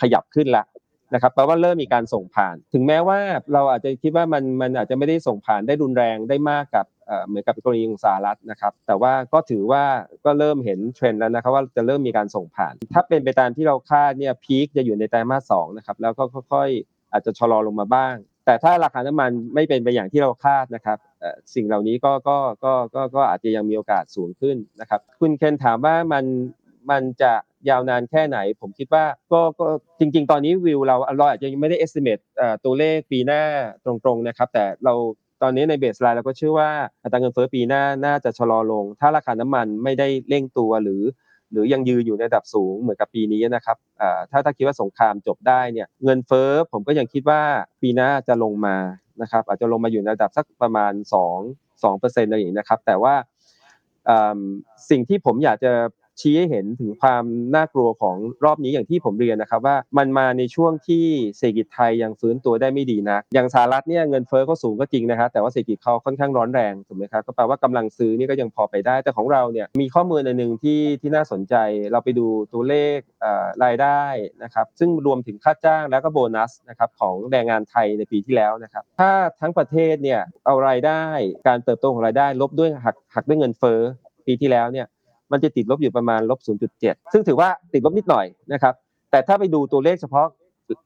ขยับขึ้นละนะครับแปลว่าเริ่มมีการส่งผ่าน ถึงแม้ว่าเราอาจจะคิดว่ามันมันอาจจะไม่ได้ส่งผ่านได้รุนแรงได้มากกับ เหมือนกับกรณีของสหรัฐนะครับ แต่ว่าก็ถือว่าก็เริ่มเห็นเทรนด์แล้วนะครับว่าจะเริ่มมีการส่งผ่าน ถ้าเป็นไปตามที่เราคาดเนี่ยพีคจะอยู่ในไตรมาสสองนะครับแล้วก็ค่อยๆอาจจะชะลอลงมาบ้าง แต่ถ้าราคาน้ำมันไม่เป็นไปอย่างที่เราคาดนะครับสิ่งเหล่านี้ก็ก็ก็ก็ก็อาจจะยังมีโอกาสสูงขึ้นนะครับ คุณเคนถามว่ามันมันจะยาวนานแค่ไหน ผมคิดว่าก็ก็จริง ๆ ตอนนี้วิวเราเราอาจจะยังไม่ได้ estimate เอ่อตัวเลขปีหน้าตรงๆนะครับ แต่เรา ตอนนี้ในเบสไลน์เราก็เชื่อว่าอัตราเงินเฟ้อปีหน้าน่าจะชะลอลง ถ้าราคาน้ำมันไม่ได้เร่งตัวหรือ หรือยังยืนอยู่ในระดับสูงเหมือนกับปีนี้นะครับถ้าถ้าคิดว่าสงครามจบได้เนี่ยเงินเฟ้อผมก็ยังคิดว่าปีหน้าจะลงมานะครับอาจจะลงมาอยู่ในระดับสักประมาณ 2 2เปอร์เซ็นต์อะไรอย่างนี้นะครับแต่ว่าสิ่งที่ผมอยากจะ ชี้ให้เห็นถึงความน่ากลัวของรอบนี้อย่างที่ผมเรียนนะครับว่ามันมาในช่วงที่เศรษฐกิจไทยยังฟื้นตัวได้ไม่ดีนัก อย่างสหรัฐเนี่ยเงินเฟ้อก็สูงก็จริงนะครับแต่ว่าเศรษฐกิจเขาค่อนข้างร้อนแรงถูกไหมครับก็แปลว่ากำลังซื้อนี่ก็ยังพอไปได้ แต่ของเราเนี่ยมีข้อมูลอันหนึ่งที่ที่น่าสนใจ เราไปดูตัวเลขรายได้นะครับซึ่งรวมถึงค่าจ้างแล้วก็โบนัสนะครับของแรงงานไทยในปีที่แล้วนะครับถ้าทั้งประเทศเนี่ยเอารายได้การเติบโตของรายได้ลบด้วยหักหักด้วยเงินเฟ้อปีที่แล้วเนี่ย มันจะติดลบอยู่ประมาณลบ 0.7 ซึ่งถือว่าติดลบนิดหน่อยนะครับ แต่ถ้าไปดูตัวเลขเฉพาะ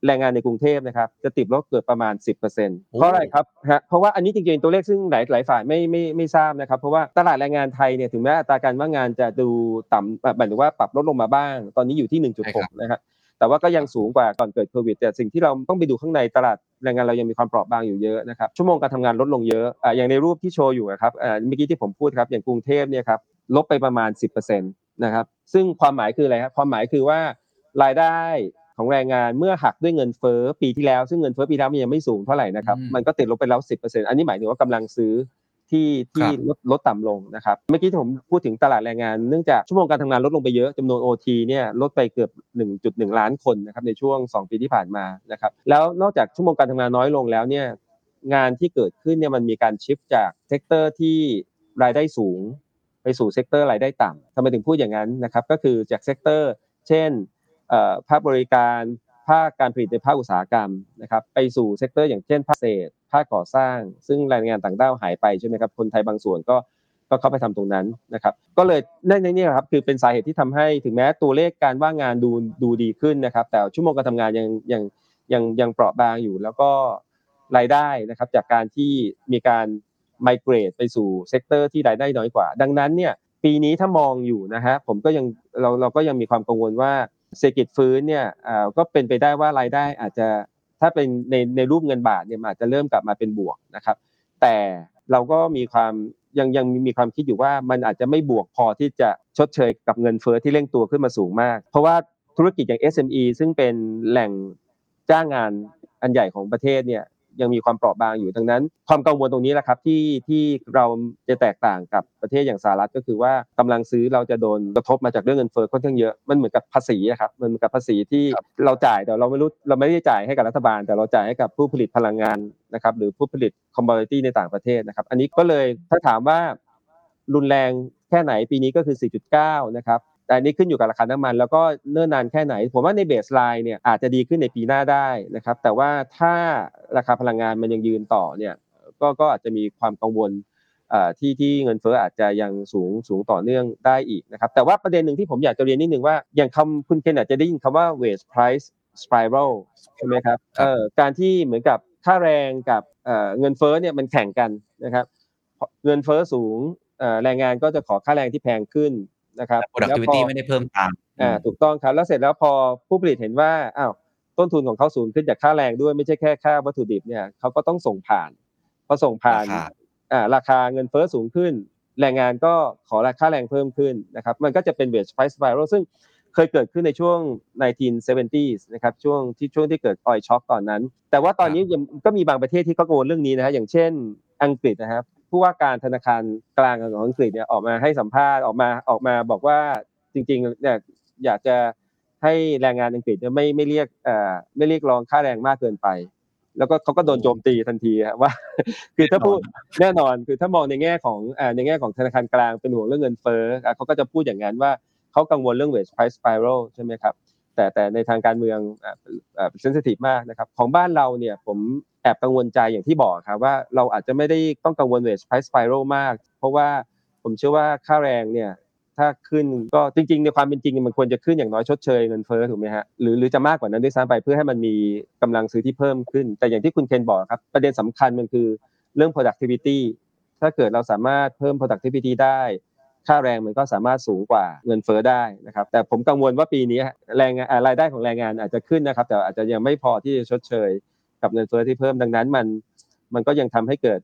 แรงงานในกรุงเทพนะครับ จะติดลบเกือบประมาณ 10%เพราะอะไรครับฮะเพราะว่าอันนี้จริงๆตัวเลขซึ่งหลายหลายฝ่ายไม่ไม่ไม่ทราบนะครับ เพราะว่าตลาดแรงงานไทยเนี่ยถึงแม้อัตราการว่างงานจะดูต่ำหมายถึงว่าปรับลดลงมาบ้าง ตอนนี้อยู่ที่ 1.6 นะครับแต่ว่าก็ยังสูงกว่าก่อนเกิดโควิดแต่สิ่งที่เราต้องไปดูข้างในตลาดแรงงานเรายังมีความเปราะบางอยู่เยอะนะครับชั่วโมงการทำงานลดลงเยอะอ่าอย่างในรูปที่โชว์อยู่อะครับอ่าเมื่อกี้ที่ผมพูดครับอย่างกรุงเทพเนี่ยครับ ลบไปประมาณ 10%นะครับ ซึ่งความหมายคืออะไรครับ ความหมายคือว่ารายได้ของแรงงานเมื่อหักด้วยเงินเฟ้อปีที่แล้ว ซึ่งเงินเฟ้อปีที่แล้วมันยังไม่สูงเท่าไหร่นะครับอืมมันก็ติดลบไปแล้ว 10%อันนี้หมายถึงว่ากำลังซื้อที่ที่ครับลดลดต่ำลงนะครับ เมื่อกี้ที่ผมพูดถึงตลาดแรงงาน เนื่องจากชั่วโมงการทำงานลดลงไปเยอะจำนวน OT เนี่ยลดไปเกือบ 1.1 ล้านคนนะครับในช่วง 2 ปีที่ผ่านมานะครับ แล้วนอกจากชั่วโมงการทำงานน้อยลงแล้วเนี่ยงานที่เกิดขึ้นเนี่ยมันมีการ shift จาก sector ที่รายได้สูง ไปสู่ sector รายได้ต่ำทำไมถึงพูดอย่างนั้นนะครับก็คือจาก sector เช่นภาคบริการภาคการผลิตในภาคอุตสาหกรรมนะครับไปสู่ sector อย่างเช่นภาคเกษตรภาคก่อสร้าง ซึ่งแรงงานต่างด้าวหายไปใช่ไหมครับคนไทยบางส่วนก็ก็เข้าไปทำตรงนั้นนะครับก็เลยนั่นนี่ครับคือเป็นสาเหตุที่ทำให้ถึงแม้ตัวเลขการว่างงานดูดูดีขึ้นนะครับ แต่ชั่วโมงการทำงานยังยังยังยังเปราะบางอยู่ แล้วก็รายได้นะครับจากการที่มีการ migrate ไปสู่ sector ที่รายได้น้อยกว่า ดังนั้นเนี่ยปีนี้ถ้ามองอยู่นะฮะผมก็ยังเราเราก็ยังมีความกังวลว่าเศรษฐกิจฟื้นเนี่ยอ่าก็เป็นไปได้ว่ารายได้อาจจะถ้าเป็นในในรูปเงินบาทเนี่ยอาจจะเริ่มกลับมาเป็นบวกนะครับแต่เราก็มีความยังยังมีความคิดอยู่ว่ามันอาจจะไม่บวกพอที่จะชดเชยกับเงินเฟ้อที่เร่งตัวขึ้นมาสูงมาก เพราะว่าธุรกิจอย่าง SME ซึ่งเป็นแหล่งจ้างงานอันใหญ่ของประเทศเนี่ย ยังมีความเปราะบางอยู่ดังนั้น ความกังวลตรงนี้แหละครับที่ที่เราจะแตกต่างกับประเทศอย่างสหรัฐก็คือว่ากำลังซื้อเราจะโดนกระทบมาจากเรื่องเงินเฟ้อค่อนข้างเยอะมันเหมือนกับภาษีครับมันเหมือนกับภาษีที่เราจ่ายแต่เราไม่รู้เราไม่ได้จ่ายให้กับรัฐบาล แต่เราจ่ายให้กับผู้ผลิตพลังงานนะครับหรือผู้ผลิต commodity ในต่างประเทศนะครับ อันนี้ก็เลยถ้าถามว่ารุนแรงแค่ไหนปีนี้ก็คือ 4.9 นะครับ แต่อันนี้ขึ้นอยู่กับราคาน้ำมัน แล้วก็เนิ่นนานแค่ไหน ผมว่าใน baseline เนี่ยอาจจะดีขึ้นในปีหน้าได้นะครับแต่ว่าถ้าราคาพลังงานมันยังยืนต่อเนี่ยก็ก็อาจจะมีความกังวลที่ที่เงินเฟ้ออาจจะยังสูงสูงต่อเนื่องได้อีกนะครับแต่ว่าประเด็นหนึ่งที่ผมอยากจะเรียนนิดนึงว่าอย่างคำคุณเคนอาจจะได้ยินคำว่า wage price spiral ใช่ไหมครับเอ่อการที่เหมือนกับค่าแรงกับเงินเฟ้อเนี่ยมันแข่งกันนะครับเงินเฟ้อสูงแรงงานก็จะขอค่าแรงที่แพงขึ้น นะครับ productivity ไม่ได้เพิ่มตามอ่าถูกต้องครับ แล้วเสร็จแล้วพอผู้ผลิตเห็นว่าอ้าวต้นทุนของเขาสูงขึ้นจากค่าแรงด้วยไม่ใช่แค่ค่าวัตถุดิบเนี่ยเขาก็ต้องส่งผ่านพอส่งผ่านอ่าราคาเงินเฟ้อสูงขึ้น แรงงานก็ขอราคาแรงเพิ่มขึ้นนะครับมันก็จะเป็น wage price spiral ซึ่งเคยเกิดขึ้นในช่วง 1970s นะครับช่วงที่ช่วงที่เกิดออยช็อคตอนนั้น แต่ว่าตอนนี้ยังก็มีบางประเทศที่เขากังวลเรื่องนี้นะฮะอย่างเช่นอังกฤษนะครับ ผู้ว่าการธนาคารกลางของอังกฤษเนี่ยออกมาให้สัมภาษณ์ออกมาออกมาบอกว่าจริงๆเนี่ยอยากจะให้แรงงานอังกฤษไม่ไม่เรียกเอ่อไม่เรียกร้องค่าแรงมากเกินไป แล้วก็เขาก็โดนโจมตีทันทีว่า คือถ้าพูดแน่นอนคือถ้ามองในแง่ของในแง่ของธนาคารกลางเป็นห่วงเรื่องเงินเฟ้อเขาก็จะพูดอย่างนั้นว่าเขากังวลเรื่อง wage price spiral ใช่ไหมครับ แต่แต่ในทางการเมืองเซนซิทีฟมากนะครับของบ้านเราเนี่ยผมแอบกังวลใจอย่างที่บอกครับว่าเราอาจจะไม่ได้ต้องกังวล wage price spiral มาก เพราะว่าผมเชื่อว่าค่าแรงเนี่ยถ้าขึ้นก็จริง ๆ ในความเป็นจริงมันควรจะขึ้นอย่างน้อยชดเชยเงินเฟ้อถูกไหมฮะหรือหรือจะมากกว่านั้นด้วยซ้ำไปเพื่อให้มันมีกำลังซื้อที่เพิ่มขึ้น แต่อย่างที่คุณเคนบอกครับประเด็นสำคัญมันคือเรื่อง productivity ถ้าเกิดเราสามารถเพิ่ม productivity ได้ ค่าแรงมันก็สามารถสูงกว่าเงินเฟ้อได้นะครับแต่ผมกังวลว่าปีนี้แรงรายได้ของแรงงานอาจจะขึ้นนะครับ แต่อาจจะยังไม่พอที่จะชดเชย กับเงินเฟ้อที่เพิ่มดังนั้นมันมันก็ยังทำให้เกิด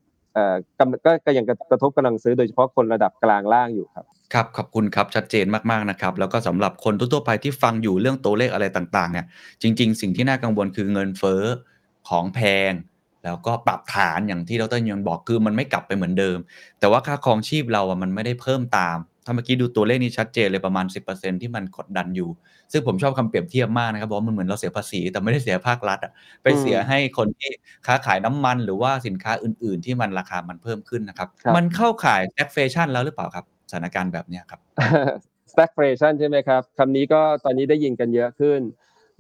ก็ยังกระทบกำลังซื้อโดยเฉพาะคนระดับกลางล่างอยู่ครับครับขอบคุณครับชัดเจนมากๆนะครับแล้วก็สำหรับคนทั่วไปที่ฟังอยู่เรื่องตัวเลขอะไรต่างๆเนี่ยจริง ๆ สิ่งที่น่ากังวลคือเงินเฟ้อของแพง แล้วก็ปรับฐานอย่างที่ดรยนบอกคือมันไม่กลับไปเหมือนเดิม แต่ว่าค่าครองชีพเราอะมันไม่ได้เพิ่มตาม ถ้าเมื่อกี้ดูตัวเลขนี้ชัดเจนเลยประมาณ 10%ที่มันกดดันอยู่ ซึ่งผมชอบคำเปรียบเทียบมากนะครับเพราะมันเหมือนเราเสียภาษีแต่ไม่ได้เสียภาครัฐอะไปเสียให้คนที่ค้าขายน้ำมัน หรือว่าสินค้าอื่น ๆ ที่มันราคามันเพิ่มขึ้นนะครับมันเข้าข่าย stagflation แล้วหรือเปล่าครับสถานการณ์แบบนี้ครับ stagflation ใช่ไหมครับคำนี้ก็ตอนนี้ได้ยินกันเยอะขึ้น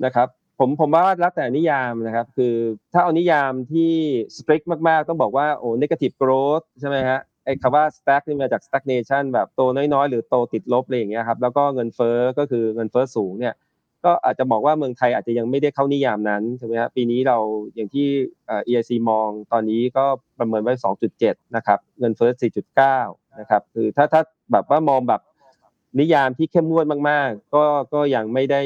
นะครับ ผมผมว่าแล้วแต่นิยามนะครับ คือถ้าเอานิยามที่ strict มากๆ ต้องบอกว่าโอ้ negative growth ใช่ไหมฮะไอ้คำว่า stack นี่มาจาก stagnation แบบโตน้อยๆ หรือโตติดลบอะไรอย่างเงี้ยครับแล้วก็เงินเฟ้อก็คือเงินเฟ้อสูงเนี่ยก็อาจจะบอกว่าเมืองไทยอาจจะยังไม่ได้เข้านิยามนั้นใช่ไหมครับปีนี้เราอย่างที่ EIC มองตอนนี้ก็ประเมินไว้ 2.7 นะครับ เงินเฟ้อ 4.9 นะครับคือถ้าถ้าแบบว่ามองแบบนิยามที่เข้มงวดมากๆ ก็ก็ยังไม่ได้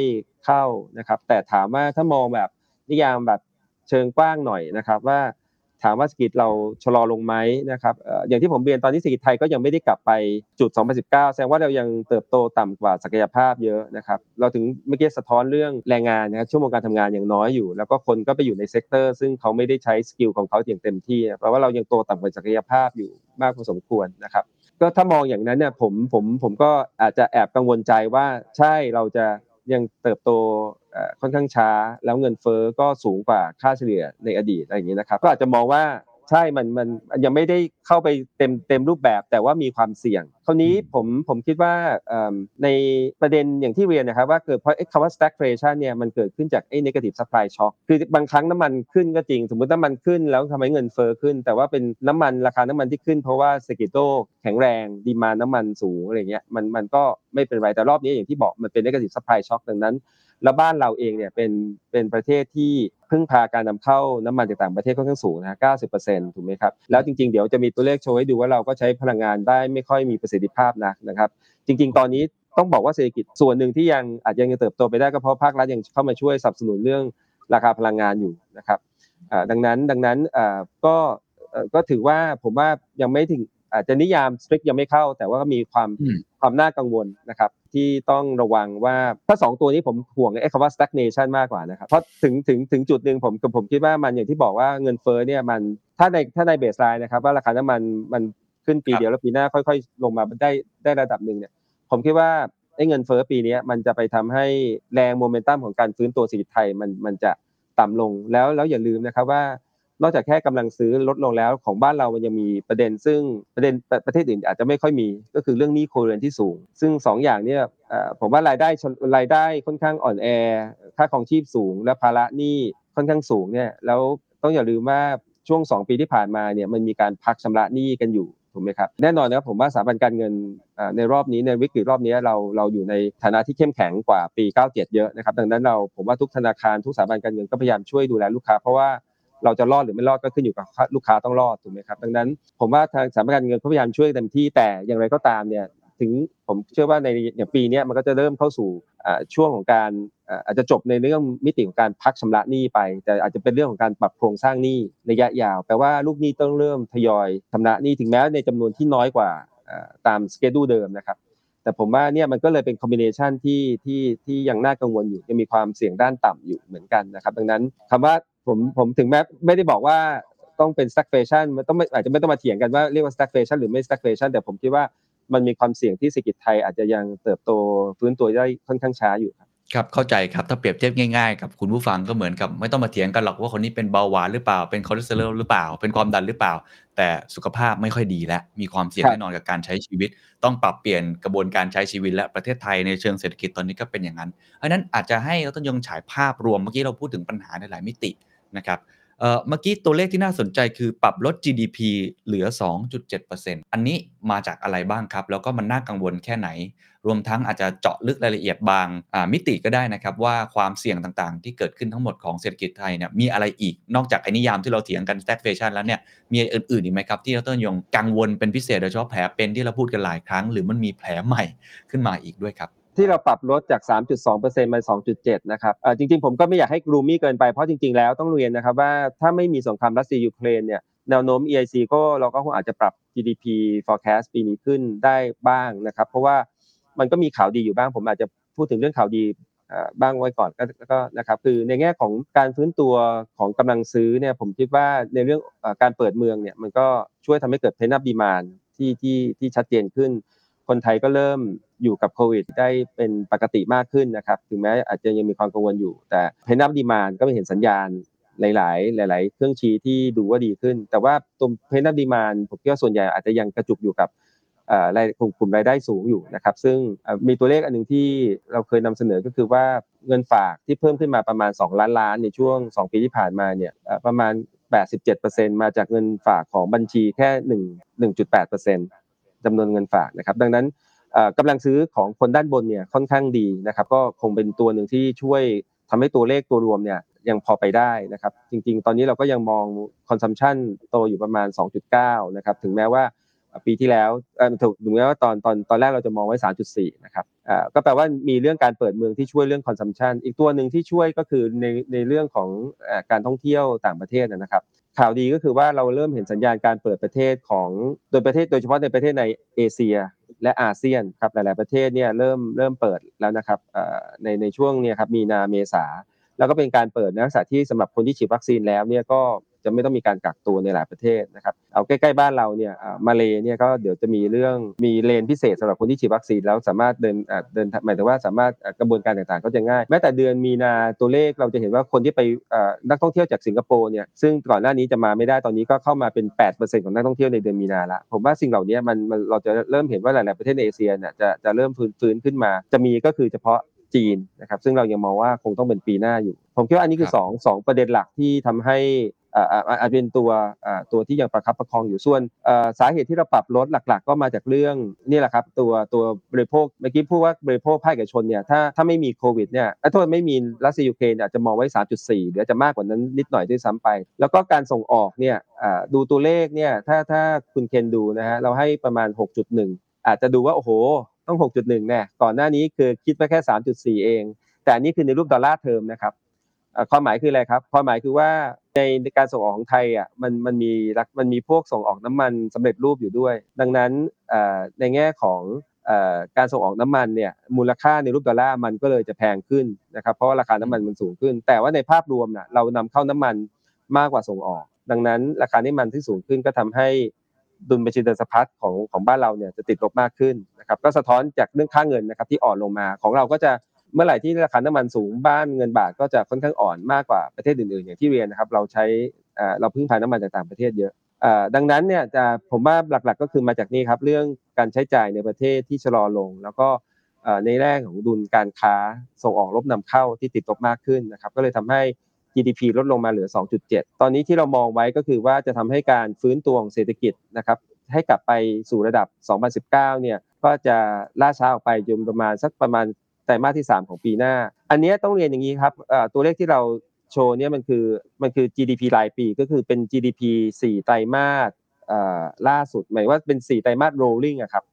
เข้านะครับ แต่ถามว่าถ้ามองแบบนิยามแบบเชิงกว้างหน่อยนะครับ ว่าถามว่าเศรษฐกิจเราชะลอลงไหมนะครับอย่างที่ผมเรียนตอนนี้เศรษฐกิจไทยก็ยังไม่ได้กลับไปจุด 2019 แสดงว่าเรายังเติบโตต่ำกว่าศักยภาพเยอะนะครับ เราถึงเมื่อกี้สะท้อนเรื่องแรงงานนะครับชั่วโมงการทำงานอย่างน้อยอยู่ แล้วก็คนก็ไปอยู่ใน sector ซึ่งเขาไม่ได้ใช้ skill ของเขาอย่างเต็มที่เพราะว่าเรายังโตต่ำกว่าศักยภาพอยู่มากพอสมควรนะครับ ก็ถ้ามองอย่างนั้นเนี่ยผมผมผมก็อาจจะแอบกังวลใจว่าใช่เราจะ ยังเติบโตค่อนข้างช้า แล้วเงินเฟ้อก็สูงกว่าค่าเฉลี่ยในอดีตอะไรอย่างนี้นะครับ ก็อาจจะมองว่า ใช่มันมันยังไม่ได้เข้าไปเต็มเต็มรูปแบบแต่ว่ามีความเสี่ยงคราวนี้ผมผมคิดว่าในประเด็นอย่างที่เรียนนะครับว่าเกิดเพราะคำว่า stagflation เนี่ยมันเกิดขึ้นจากไอ้ negative supply shock คือบางครั้งน้ำมันขึ้นก็จริง สมมติน้ำมันขึ้นแล้วทำให้เงินเฟ้อขึ้น แต่ว่าเป็นน้ำมันราคาน้ำมันที่ขึ้นเพราะว่าเศรษฐกิจโตแข็งแรงดีมาน้ำมันสูงอะไรเงี้ยมันมันก็ไม่เป็นไรแต่รอบนี้อย่างที่บอกมันเป็น negative supply shock ดังนั้น แล้วบ้านเราเองเนี่ยเป็นเป็นประเทศที่พึ่งพาการนำเข้าน้ำมันจากต่างประเทศค่อนข้างสูงนะ 90%ถูกไหมครับ แล้วจริงๆ เดี๋ยวจะมีตัวเลขโชว์ให้ดูว่าเราก็ใช้พลังงานได้ไม่ค่อยมีประสิทธิภาพนักนะครับ จริงๆ ตอนนี้ต้องบอกว่าเศรษฐกิจส่วนหนึ่งที่ยังอาจจะยังเติบโตไปได้ก็เพราะภาครัฐยังเข้ามาช่วยสนับสนุนเรื่องราคาพลังงานอยู่นะครับดังนั้นดังนั้นก็ก็ถือว่าผมว่ายังไม่ถึง อาจจะนิยาม strict ยังไม่เข้า แต่ว่าก็มีความอืมความน่ากังวลนะครับที่ต้องระวังว่าถ้าสองตัวนี้ผมห่วงไอ้คำว่า stagnation มากกว่านะครับเพราะถึงถึงถึงจุดหนึ่งผมผมคิดว่ามันอย่างที่บอกว่าเงินเฟ้อเนี่ยมันถ้าในถ้าในเบสไลน์นะครับว่าราคาน้ำมันมันขึ้นปีครับเดียวแล้วปีหน้าค่อย ๆ ลงมาได้ได้ระดับหนึ่งเนี่ยผมคิดว่าไอ้เงินเฟ้อปีเนี้ยมันจะไปทำให้แรงโมเมนตัมของการฟื้นตัวเศรษฐกิจไทยมันมันจะต่ำลงแล้วแล้วอย่าลืมนะครับว่า นอกจากแค่กำลังซื้อลดลงแล้วของบ้านเรามันยังมีประเด็น ซึ่งประเด็นประประเทศอื่นอาจจะไม่ค่อยมีก็คือเรื่องหนี้ครัวเรือนที่สูง ซึ่งสองอย่างเนี่ยผมว่ารายได้รายได้ค่อนข้างอ่อนแอ ค่าของชีพสูง และภาระหนี้ค่อนข้างสูงเนี่ยแล้วต้องอย่าลืมว่าช่วง 2 ปีที่ผ่านมาเนี่ยมันมีการพักชำระหนี้กันอยู่ถูกไหมครับแน่นอนนะครับผมว่าสถาบันการเงินในรอบนี้ในวิกฤตรอบนี้เราเราอยู่ในฐานะที่เข้มแข็งกว่าปี 97 เยอะนะครับดังนั้นเราผมว่าทุกธนาคารทุกสถาบันการเงินก็พยายามช่วยดูแลลูกค้าเพราะว่า เราจะรอดหรือไม่รอดก็ขึ้นอยู่กับลูกค้าต้องรอดถูกไหมครับดังนั้น ผมว่าทางสถาบันการเงินเขาพยายามช่วยเต็มที่แต่อย่างไรก็ตามเนี่ยถึงผมเชื่อว่าในอย่างปีนี้มันก็จะเริ่มเข้าสู่ช่วงของการอาจจะจบในเรื่องมิติของการพักชำระหนี้ไป แต่อาจจะเป็นเรื่องของการปรับโครงสร้างหนี้ระยะยาวแปลว่าลูกหนี้ต้องเริ่มทยอยชำระหนี้ถึงแม้ในจำนวนที่น้อยกว่าอ่าตาม schedule เดิมนะครับแต่ผมว่าเนี่ยมันก็เลยเป็น combination ที่ที่ที่ยังน่ากังวลอยู่ยังมีความเสี่ยงด้านต่ำอยู่เหมือนกันนะครับ ดังนั้นคำว่า ผมผมถึงแม้ไม่ได้บอกว่าต้องเป็น stagflation มันต้องไม่อาจจะไม่ต้องมาเถียงกันว่าเรียกว่า stagflation หรือไม่ stagflation แต่ผมคิดว่ามันมีความเสี่ยงที่เศรษฐกิจไทยอาจจะยังเติบโตฟื้นตัวได้ค่อนข้างช้าอยู่ครับครับเข้าใจครับถ้าเปรียบเทียบง่ายๆ กับคุณผู้ฟังก็เหมือนกับไม่ต้องมาเถียงกันหรอกว่าคนนี้เป็นเบาหวานหรือเปล่าเป็นคอเลสเตอรอลหรือเปล่า เป็นความดันหรือเปล่า แต่สุขภาพไม่ค่อยดีและมีความเสี่ยงครับแน่นอนกับการใช้ชีวิต ต้องปรับเปลี่ยนกระบวนการใช้ชีวิตและประเทศไทยในเชิงเศรษฐกิจตอนนี้ก็เป็นอย่างนั้นเพราะฉะนั้นอาจจะให้เราต้องยงฉายภาพรวมเมื่อกี้เราพูดถึงปัญหาในหลายมิติ นะครับเมื่อกี้ตัวเลขที่น่าสนใจคือปรับลด GDP เหลือ 2.7%อันนี้มาจากอะไรบ้างครับ แล้วก็มันน่ากังวลแค่ไหน รวมทั้งอาจจะเจาะลึกรายละเอียดบางามิติก็ได้นะครับ ว่าความเสี่ยงต่างๆ ที่เกิดขึ้นทั้งหมดของเศรษฐกิจไทยเนี่ยมีอะไรอีกนอกจากไอ้นิยามที่เราเถียงกัน stagflation แล้วเนี่ยมีอื่นๆอีกไหมครับ ที่เราต้องยงกังวลเป็นพิเศษโดยเฉพาะแผลเป็นที่เราพูดกันหลายครั้ง หรือมันมีแผลใหม่ขึ้นมาอีกด้วยครับ ที่เราปรับลดจาก 3.2%มา 2.7 นะครับเอ่อจริงๆ ผมก็ไม่อยากให้กรูมี่เกินไป เพราะจริงๆ แล้วต้องเรียนนะครับว่าถ้าไม่มีสงครามรัสเซียยูเครนเนี่ยแนวโน้ม EIC ก็เราก็คงอาจจะปรับ GDP forecast ปีนี้ขึ้นได้บ้างนะครับ เพราะว่ามันก็มีข่าวดีอยู่บ้าง ผมอาจจะพูดถึงเรื่องข่าวดีบ้างไว้ก่อนก็นะครับคือในแง่ของการฟื้นตัวของกำลังซื้อเนี่ยผมคิดว่าในเรื่องการเปิดเมืองเนี่ยมันก็ช่วยทำให้เกิด pent up demand ที่ที่ที่ชัดเจนขึ้น คนไทยก็เริ่ม อยู่กับโควิดได้เป็นปกติมากขึ้นนะครับถึงแม้อาจจะยังมีความกังวลอยู่ แต่เพน t ั p ดีมานก็ไม่เห็นสัญญาณหลาย ๆ หลาย ๆ เครื่องชี้ที่ดูว่าดีขึ้น แต่ว่าตัวเพน t ั p ดีมานผมคิดว่าส่วนใหญ่อาจจะยังกระจุกอยู่กับรายกลุ่มกลุ่มรายได้สูงอยู่นะครับ ซึ่งมีตัวเลขอันหนึงที่เราเคยนำเสนอก็คือว่าเงินฝากที่เพิ่มขึ้นมาประมาณ 2 ล้านล้านในช่วง 2 ปีที่ผ่านมาเนี่ยเอ่อประมาณ 87%มาจากเงินฝากของบัญชีแค่ 1 1.8%จำนวนเงินฝากนะครับ ดังนั้น กำลังซื้อของคนด้านบนเนี่ยค่อนข้างดีนะครับก็คงเป็นตัวหนึ่งที่ช่วยทำให้ตัวเลขตัวรวมเนี่ยยังพอไปได้นะครับ จริง ๆ ตอนนี้เราก็ยังมอง consumption โตอยู่ประมาณ 2.9 นะครับ ถึงแม้ว่าปีที่แล้วถูกถึงแม้ว่าตอนตอนตอนแรกเราจะมองไว้ 3.4 นะครับก็แปลว่ามีเรื่องการเปิดเมืองที่ช่วยเรื่อง consumption อีกตัวหนึ่งที่ช่วยก็คือในในเรื่องของการท่องเที่ยวต่างประเทศนะครับ ข่าวดีก็คือว่าเราเริ่มเห็นสัญญาณการเปิดประเทศของโดยประเทศโดยเฉพาะในประเทศในเอเชียและอาเซียนครับหลาย ๆประเทศเนี่ยเริ่มเริ่มเปิดแล้วนะครับในในช่วงเนี่ยครับมีนาเมษาแล้วก็เป็นการเปิดในลักษณะที่สำหรับคนที่ฉีดวัคซีนแล้วเนี่ยก็ จะไม่ต้องมีการกักตัวในหลายประเทศนะครับเอาใกล้ๆบ้านเราเนี่ยมาเลเนี่ยก็เดี๋ยวจะมีเรื่องมีเลนพิเศษสำหรับคนที่ฉีดวัคซีนแล้วสามารถเดินเดินหมายถึงว่าสามารถกระบวนการต่างๆ ก็จะง่าย แม้แต่เดือนมีนาตัวเลขเราจะเห็นว่าคนที่ไปนักท่องเที่ยวจากสิงคโปร์เนี่ยซึ่งก่อนหน้านี้จะมาไม่ได้ตอนนี้ก็เข้ามาเป็น 8%ของนักท่องเที่ยวในเดือนมีนาละผมว่าสิ่งเหล่านี้มันเราจะเริ่มเห็นว่าหลายๆประเทศในเอเชียเนี่ยจะจะเริ่มฟื้นฟื้นขึ้นมา จะมีก็คือเฉพาะจีนนะครับซึ่งเรายังมองว่าคงต้องเป็นปีหน้าอยู่ ผมคิดว่าอันนี้คือครับสอประเด็นหลักที่ทำให้ อาจเป็นตัวตัวที่ยังประคับประคองอยู่ส่วนสาเหตุที่เราปรับลดหลัก ๆ ก็มาจากเรื่องนี่แหละครับตัวตัวบริโภคเมื่อกี้พูดว่าบริโภคภาคเอกชนเนี่ยถ้าถ้าไม่มีโควิดเนี่ยโทษไม่มีรัสเซียยูเครนอาจจะมองไว้ 3.4 หรือจะมากกว่านั้นนิดหน่อยด้วยซ้ำไป แล้วก็การส่งออกเนี่ยดูตัวเลขเนี่ยถ้าถ้าคุณเคนดูนะฮะเราให้ประมาณ 6.1 อาจจะดูว่าโอ้โหต้อง 6.1แน่ก่อนหน้านี้คือคิดไว้แค่ 3.4 เอง แต่อันนี้คือในรูปดอลลาร์เทอมนะครับ ความหมายคืออะไรครับความหมายคือว่าในการส่งออกของไทยอะมันมันมีรักมันมีพวกส่งออกน้ำมันสำเร็จรูปอยู่ด้วย ดังนั้นในแง่ของการส่งออกน้ำมันเนี่ยมูลค่าในรูปดอลลาร์มันก็เลยจะแพงขึ้นนะครับเพราะว่าราคาน้ำมันมันสูงขึ้น แต่ว่าในภาพรวมน่ะเรานำเข้าน้ำมันมากกว่าส่งออก ดังนั้น ราคาน้ำมันที่สูงขึ้นก็ทำให้ดุลบัญชีเดินสะพัดของของบ้านเราเนี่ยจะติดลบมากขึ้นนะครับก็สะท้อนจากเรื่องค่าเงินนะครับที่อ่อนลงมาของเราก็จะ เมื่อไหร่ที่ราคาน้ำมันสูงบ้านเงินบาทก็จะค่อนข้างอ่อนมากกว่าประเทศอื่นๆ อย่างที่เรียนนะครับ เราใช้เราพึ่งพาน้ำมันจากต่างประเทศเยอะดังนั้นเนี่ยจะผมว่าหลักๆก็คือมาจากนี้ครับเรื่องการใช้จ่ายในประเทศที่ชะลอลง แล้วก็ในแรกของดุลการค้าส่งออกลบนำเข้าที่ติดลบมากขึ้นนะครับ ก็เลยทำให้ GDP ลดลงมาเหลือ 2.7 ตอนนี้ที่เรามองไว้ก็คือว่าจะทำให้การฟื้นตัวของเศรษฐกิจนะครับให้กลับไปสู่ระดับ 2019 เนี่ยก็จะล่าช้าออกไปจนประมาณสักประมาณ ไตรมาสที่ 3 ของปีหน้า อันเนี้ยต้องเรียนอย่างนี้ครับเอ่อตัวเลขที่เราโชว์เนี่ยมันคือมันคือ GDP รายปีก็คือเป็น GDP 4 ไตรมาสเอ่อล่าสุด หมายว่าเป็น 4 ไตรมาส rolling อะครับ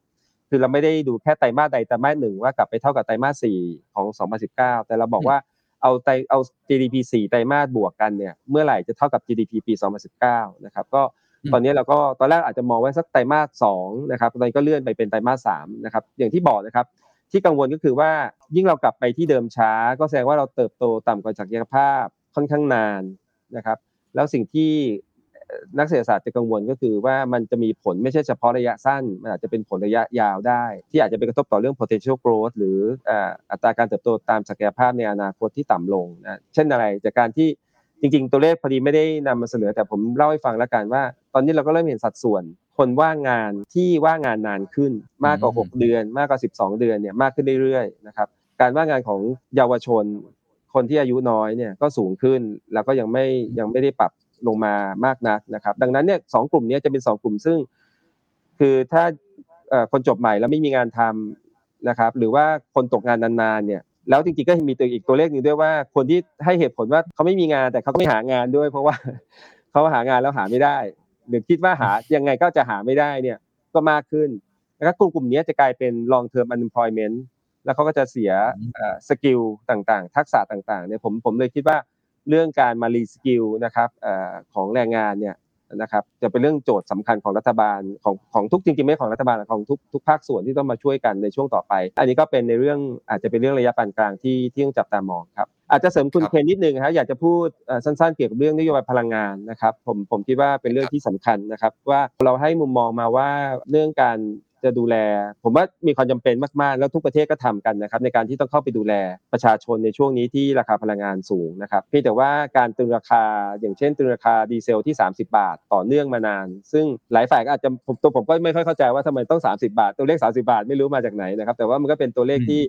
คือเราไม่ได้ดูแค่ไตรมาสใดไตรมาสหนึ่งว่ากลับไปเท่ากับไตรมาส 4 ของ 2019 แต่เราบอกว่าเอาไตรเอา GDP 4 ไตรมาสบวกกันเนี่ยเมื่อไหร่จะเท่ากับ GDP ปี 2019 นะครับก็อืมตอนนี้เราก็ตอนแรกอาจจะมองไว้สักไตรมาส2นะครับตอนนี้ก็เลื่อนไปเป็นไตรมาส3นะครับอย่างที่บอกนะครับ ที่กังวลก็คือว่ายิ่งเรากลับไปที่เดิมช้า ก็แสดงว่าเราเติบโตต่ำกว่าศักยภาพค่อนข้างนานนะครับ แล้วสิ่งที่นักเศรษฐศาสตร์จะกังวลก็คือว่ามันจะมีผลไม่ใช่เฉพาะระยะสั้น มันอาจจะเป็นผลระยะยาวได้ ที่อาจจะไปกระทบต่อเรื่อง potential growth หรืออัตราการเติบโตตามศักยภาพในอนาคตที่ต่ำลงนะเช่นอะไรจากการที่จริง ๆ ตัวเลขพอดีไม่ได้นำมาเสนอแต่ผมเล่าให้ฟังแล้วกันว่า ตอนนี้เราก็เริ่มเห็นสัดส่วน คนว่างงานที่ว่างงานนานขึ้นมากกว่าอืม6เดือน มากกว่า 12 เดือนเนี่ยมากขึ้นเรื่อยๆนะครับการว่างงานของเยาวชน คนที่อายุน้อยเนี่ยก็สูงขึ้นแล้วก็ยังไม่ยังไม่ได้ปรับลงมามากนักนะครับ ดังนั้นเนี่ยสองกลุ่มเนี้จะเป็นสองกลุ่มซึ่ง คือถ้าเอ่อคนจบใหม่แล้วไม่มีงานทำนะครับ หรือว่าคนตกงานนานๆเนี่ยแล้วจริงๆก็มีตัวอีกตัวเลขหนึ่งด้วยว่า คนที่ให้เหตุผลว่าเขาไม่มีงานแต่เขาก็ไม่หางานด้วย เพราะว่าเขาหางานแล้วหาไม่ได้ หรือคิดว่าหายังไงก็จะหาไม่ได้เนี่ยก็มากขึ้นนะครับกลุ่มกลุ่มนี้จะกลายเป็น long term unemployment แล้วเขาก็จะเสีย skill ต่างๆ ทักษะต่างๆเนี่ยผมผมเลยคิดว่าเรื่องการมา reskill นะครับเอ่อของแรงงานเนี่ย นะครับจะเป็นเรื่องโจทย์สำคัญของรัฐบาลของของทุกจริงๆไม่ของรัฐบาลหรอกของทุกทุกภาคส่วนที่ต้องมาช่วยกันในช่วงต่อไป อันนี้ก็เป็นในเรื่องอาจจะเป็นเรื่องระยะปานกลางที่ที่ต้องจับตามองครับอาจจะเสริมคุณครับเคนนิดนึงครับอยากจะพูดเอ่อสั้นๆเกี่ยวกับเรื่องนโยบายพลังงานนะครับผมผมคิดว่าเป็นเรื่องที่สำคัญนะครับว่าเราให้มุมมองมาว่าเรื่องการ จะดูแล ผมว่ามีความจำเป็นมากๆ แล้วทุกประเทศก็ทำกันนะครับในการที่ต้องเข้าไปดูแลประชาชนในช่วงนี้ที่ราคาพลังงานสูงนะครับเพียงแต่ว่าการตึงราคาอย่างเช่น ตึงราคาดีเซลที่ 30 บาท ต่อเนื่องมานาน ซึ่งหลายฝ่ายก็อาจจะผมตัวผมก็ไม่ค่อยเข้าใจว่าทำไมต้อง 30 บาท ตัวเลข 30 บาทไม่รู้มาจากไหนนะครับแต่ว่ามันก็เป็นตัวเลขที่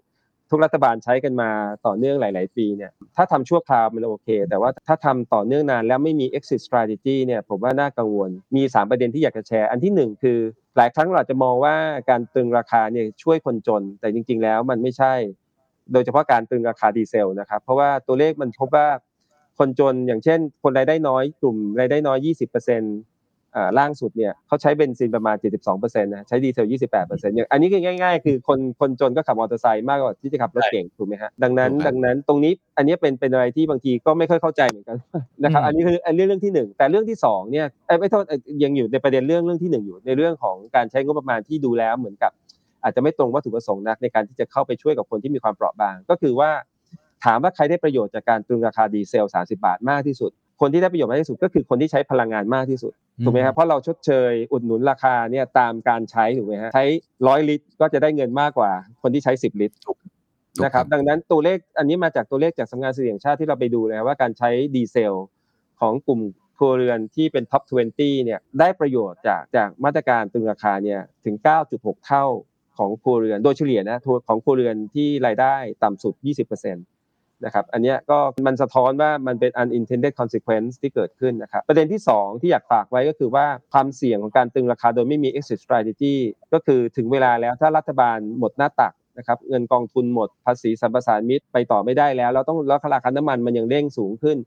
ทุกรัฐบาลใช้กันมาต่อเนื่องหลาย ๆ ปีเนี่ยถ้าทำชั่วคราวมันโอเค แต่ว่าถ้าทำต่อเนื่องนานแล้วไม่มี exit strategy เนี่ยผมว่าน่ากังวลมี 3 ประเด็นที่อยากจะแชร์ อันที่ 1 คือ หลายครั้งเราจะมองว่าการตึงราคาเนี่ยช่วยคนจน แต่จริง ๆ แล้วมันไม่ใช่ โดยเฉพาะการตึงราคาดีเซลนะครับ เพราะว่าตัวเลขมันพบว่าคนจนอย่างเช่น คนรายได้น้อยกลุ่มรายได้น้อย 20%อ่า ล่างสุดเนี่ยเขาใช้เบนซินประมาณ 72%นะใช้ดีเซล 28%อย่างอันนี้คือง่าย ๆ คือคนคนจนก็ขับมอเตอร์ไซค์มากกว่าที่จะขับรถเก่งถูกไหมฮะดังนั้นถูกครับดังนั้นตรงนี้อันนี้เป็นเป็นอะไรที่บางทีก็ไม่ค่อยเข้าใจเหมือนกันนะครับอืมอันนี้คืออันนี้เรื่องที่หนึ่งแต่เรื่องที่สองเนี่ยเอ้ยไม่โทษเอ่อยังอยู่ในประเด็นเรื่องเรื่องที่หนึ่งอยู่ในเรื่องของการใช้งบประมาณที่ดูแล้วเหมือนกับ อาจจะไม่ตรงวัตถุประสงค์นักในการที่จะเข้าไปช่วยกับคนที่มีความเปราะบาง ก็คือว่า ถามว่าใครได้ประโยชน์จากการตรึงราคาดีเซล 30 บาทมากที่สุด คนที่ได้ประโยชน์มากที่สุดก็คือคนที่ใช้พลังงานมากที่สุดถูกไหมครับเพราะเราชดเชยอุดหนุนราคาเนี่ยตามการใช้ถูกไหมฮะใช้ร้อยลิตรก็จะได้เงินมากกว่า คนที่ใช้ 10 ลิตรถูกนะครับดังนั้นตัวเลขอันนี้มาจากตัวเลขจากสำนักงานสถิติแห่งชาติที่เราไปดูเลยว่าการใช้ดีเซลของกลุ่มครัวเรือนที่เป็น top 20 เนี่ยได้ประโยชน์จากจากมาตรการตรึงราคาเนี่ยถึง 9.6 เท่าของครัวเรือนโดยเฉลี่ยนะของครัวเรือนที่รายได้ต่ำสุด 20% นะครับอันนี้ก็มันสะท้อนว่ามันเป็น unintended consequence ที่เกิดขึ้นนะครับประเด็นที่ 2 ที่อยากฝากไว้ก็คือว่าความเสี่ยงของการตึงราคาโดยไม่มี exit strategy ก็คือถึงเวลาแล้วถ้ารัฐบาลหมดหน้าตักนะครับเงินกองทุนหมดภาษีสรรพสานมิตไปต่อไม่ได้แล้ว เราต้องแล้วราคาน้ำมันมันยังเร่งสูงขึ้น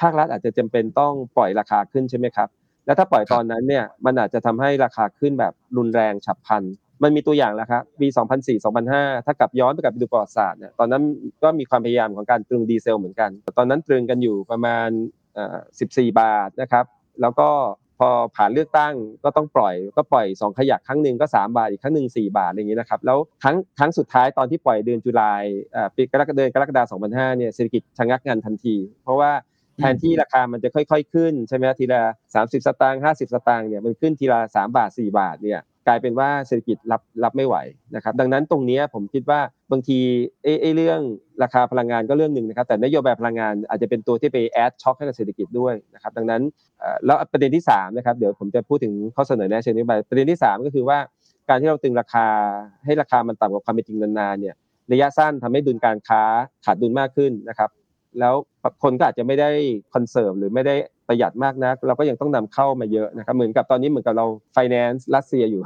ภาครัฐอาจจะจำเป็นต้องปล่อยราคาขึ้นใช่ไหมครับ แล้วถ้าปล่อยตอนนั้นเนี่ยมันอาจจะทำให้ราคาขึ้นแบบรุนแรงฉับพลัน มันมีตัวอย่างแล้วครับปี 2004 2005 ถ้ากลับย้อนไปกับดูประวัติศาสตร์เนี่ยตอนนั้นก็มีความพยายามของการตรึงดีเซลเหมือนกัน ตอนนั้นตรึงกันอยู่ประมาณเอ่อ14 บาทนะครับ แล้วก็พอผ่านเลือกตั้งก็ต้องปล่อยก็ปล่อย 2 ขยักครั้งหนึ่งก็ 3 บาท อีกครั้งหนึ่ง4บาทอะไรอย่างนี้นะครับแล้วครั้งครั้งสุดท้ายตอนที่ปล่อยเดือนตุลาเอ่อปีกรกฎาเดือนกรกฎาคม2005เนี่ยเศรษฐกิจชะงักงันทันที เพราะว่าแทนที่ราคามันจะค่อย ๆ ขึ้นใช่ไหมทีละ 30 สตางค์50 สตางค์เนี่ยมันขึ้นทีละ 3 บาท 4 บาทเนี่ย กลายเป็นว่าเศรษฐกิจรับรับไม่ไหวนะครับ ดังนั้นตรงนี้ผมคิดว่าบางทีเอ้ไอ้เรื่องราคาพลังงานก็เรื่องหนึ่งนะครับ แต่นโยบายพลังงานอาจจะเป็นตัวที่ไปแอดช็อคให้กับเศรษฐกิจด้วยนะครับ ดังนั้นแล้วประเด็นที่3นะครับเดี๋ยวผมจะพูดถึงข้อเสนอแนะเชิงนโยบายประเด็นที่ 3 ก็คือว่าการที่เราตึงราคาให้ราคามันต่ำกว่าความเป็นจริงนานๆเนี่ยระยะสั้นทำให้ดุลการค้าขาดดุลมากขึ้นนะครับ แล้วคนก็อาจจะไม่ได้ conserve หรือไม่ได้ประหยัดมากนัก เราก็ยังต้องนำเข้ามาเยอะนะครับเหมือนกับตอนนี้เหมือนกับเราไฟแนนซ์รัสเซียอยู่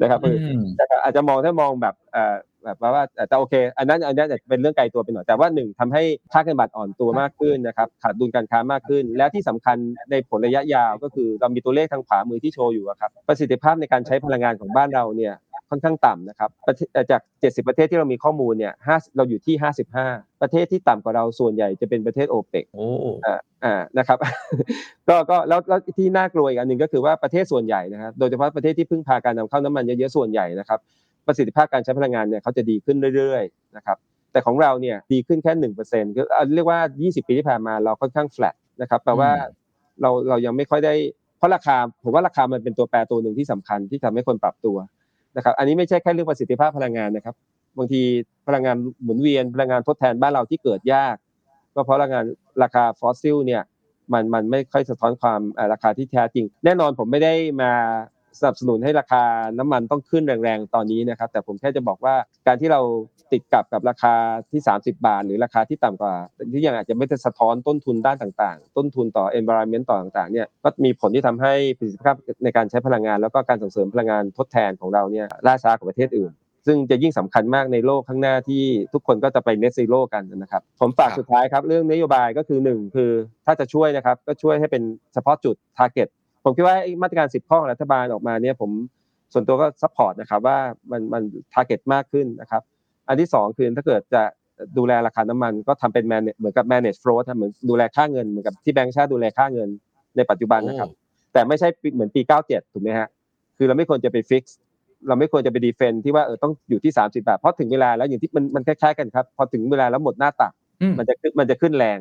นะครับอืมนะครับอาจจะมองถ้ามองแบบเอ่อแบบว่าว่าแต่โอเค อันนั้นอันนั้นอาจจะเป็นเรื่องไกลตัวไปหน่อยแต่ว่าหนึ่งทำให้ค่าเงินบาทอ่อนตัวมากขึ้นนะครับขาดดุลการค้ามากขึ้น และที่สำคัญในผลระยะยาวก็คือเรามีตัวเลขทางขวามือที่โชว์อยู่อะครับประสิทธิภาพในการใช้พลังงานของบ้านเราเนี่ย ค่อนข้างต่ำนะครับประเทศเอ่อจาก 70 ประเทศที่เรามีข้อมูลเนี่ย50เราอยู่ที่ 55 ประเทศที่ต่ำกว่าเราส่วนใหญ่จะเป็นประเทศโอเปกโอ้อ่าอ่านะครับก็ก็แล้วแล้วที่น่ากลัวอีกอันหนึ่งก็คือว่าประเทศส่วนใหญ่นะครับโดยเฉพาะประเทศที่พึ่งพาการนำเข้าน้ำมันเยอะๆส่วนใหญ่นะครับประสิทธิภาพการใช้พลังงานเนี่ยเขาจะดีขึ้นเรื่อยๆนะครับแต่ของเราเนี่ยดีขึ้นแค่หนึ่งเปอร์เซ็นต์ก็เอาเรียกว่า 20 ปีที่ผ่านมาเราค่อนข้าง flat นะครับแปลว่าเราเรายังไม่ค่อยได้เพราะราคาผมว่าราคามันเป็นตัวแปรตัวหนึ่งที่สำคัญที่ทำให้คนปรับตัว นะครับอันนี้ไม่ใช่แค่เรื่องประสิทธิภาพพลังงานนะครับ บางทีพลังงานหมุนเวียนพลังงานทดแทนบ้านเราที่เกิดยาก ก็เพราะพลังงานราคาฟอสซิลเนี่ยมันมันไม่ค่อยสะท้อนความราคาที่แท้จริง แน่นอนผมไม่ได้มา สนับสนุนให้ราคาน้ำมันต้องขึ้นแรงๆตอนนี้นะครับ แต่ผมแค่จะบอกว่าการที่เราติดกับกับราคาที่ 30 บาท หรือราคาที่ต่ำกว่าที่ยังอาจจะไม่ได้สะท้อนต้นทุนด้านต่างๆ ต้นทุนต่อ environment ต่อต่างๆเนี่ยก็มีผลที่ทำให้ประสิทธิภาพในการใช้พลังงาน แล้วก็การส่งเสริมพลังงานทดแทนของเราเนี่ยล่าช้ากว่าประเทศอื่นซึ่งจะยิ่งสำคัญมากในโลกข้างหน้าที่ทุกคนก็จะไป net zero กันนะครับ ผมฝากสุดท้ายครับ เรื่องนโยบายก็คือหนึ่งคือถ้าจะช่วยนะครับ ก็ช่วยให้เป็นเฉพาะจุด target ผมคิดว่าไอ้มาตรการ 10 ข้อของรัฐบาลออกมาเนี่ยผมส่วนตัวก็ support นะครับว่ามันมัน target มากขึ้นนะครับ อันที่สองคือถ้าเกิดจะดูแลราคาน้ำมันก็ทำเป็น manage เหมือนกับ manage float ทำเหมือนดูแลค่าเงินเหมือนกับที่แบงก์ชาติดูแลค่าเงินในปัจจุบันนะครับ แต่ไม่ใช่เหมือนปี 97 ถูกไหมฮะคือเราไม่ควรจะไป fix เราไม่ควรจะไป defend ที่ว่าเออต้องอยู่ที่ 30 บาท เพราะถึงเวลาแล้วอย่างที่มันมันคล้ายๆกันครับพอถึงเวลาแล้วหมดหน้าตักมมันจะขึ้นมันจะขึ้นแรง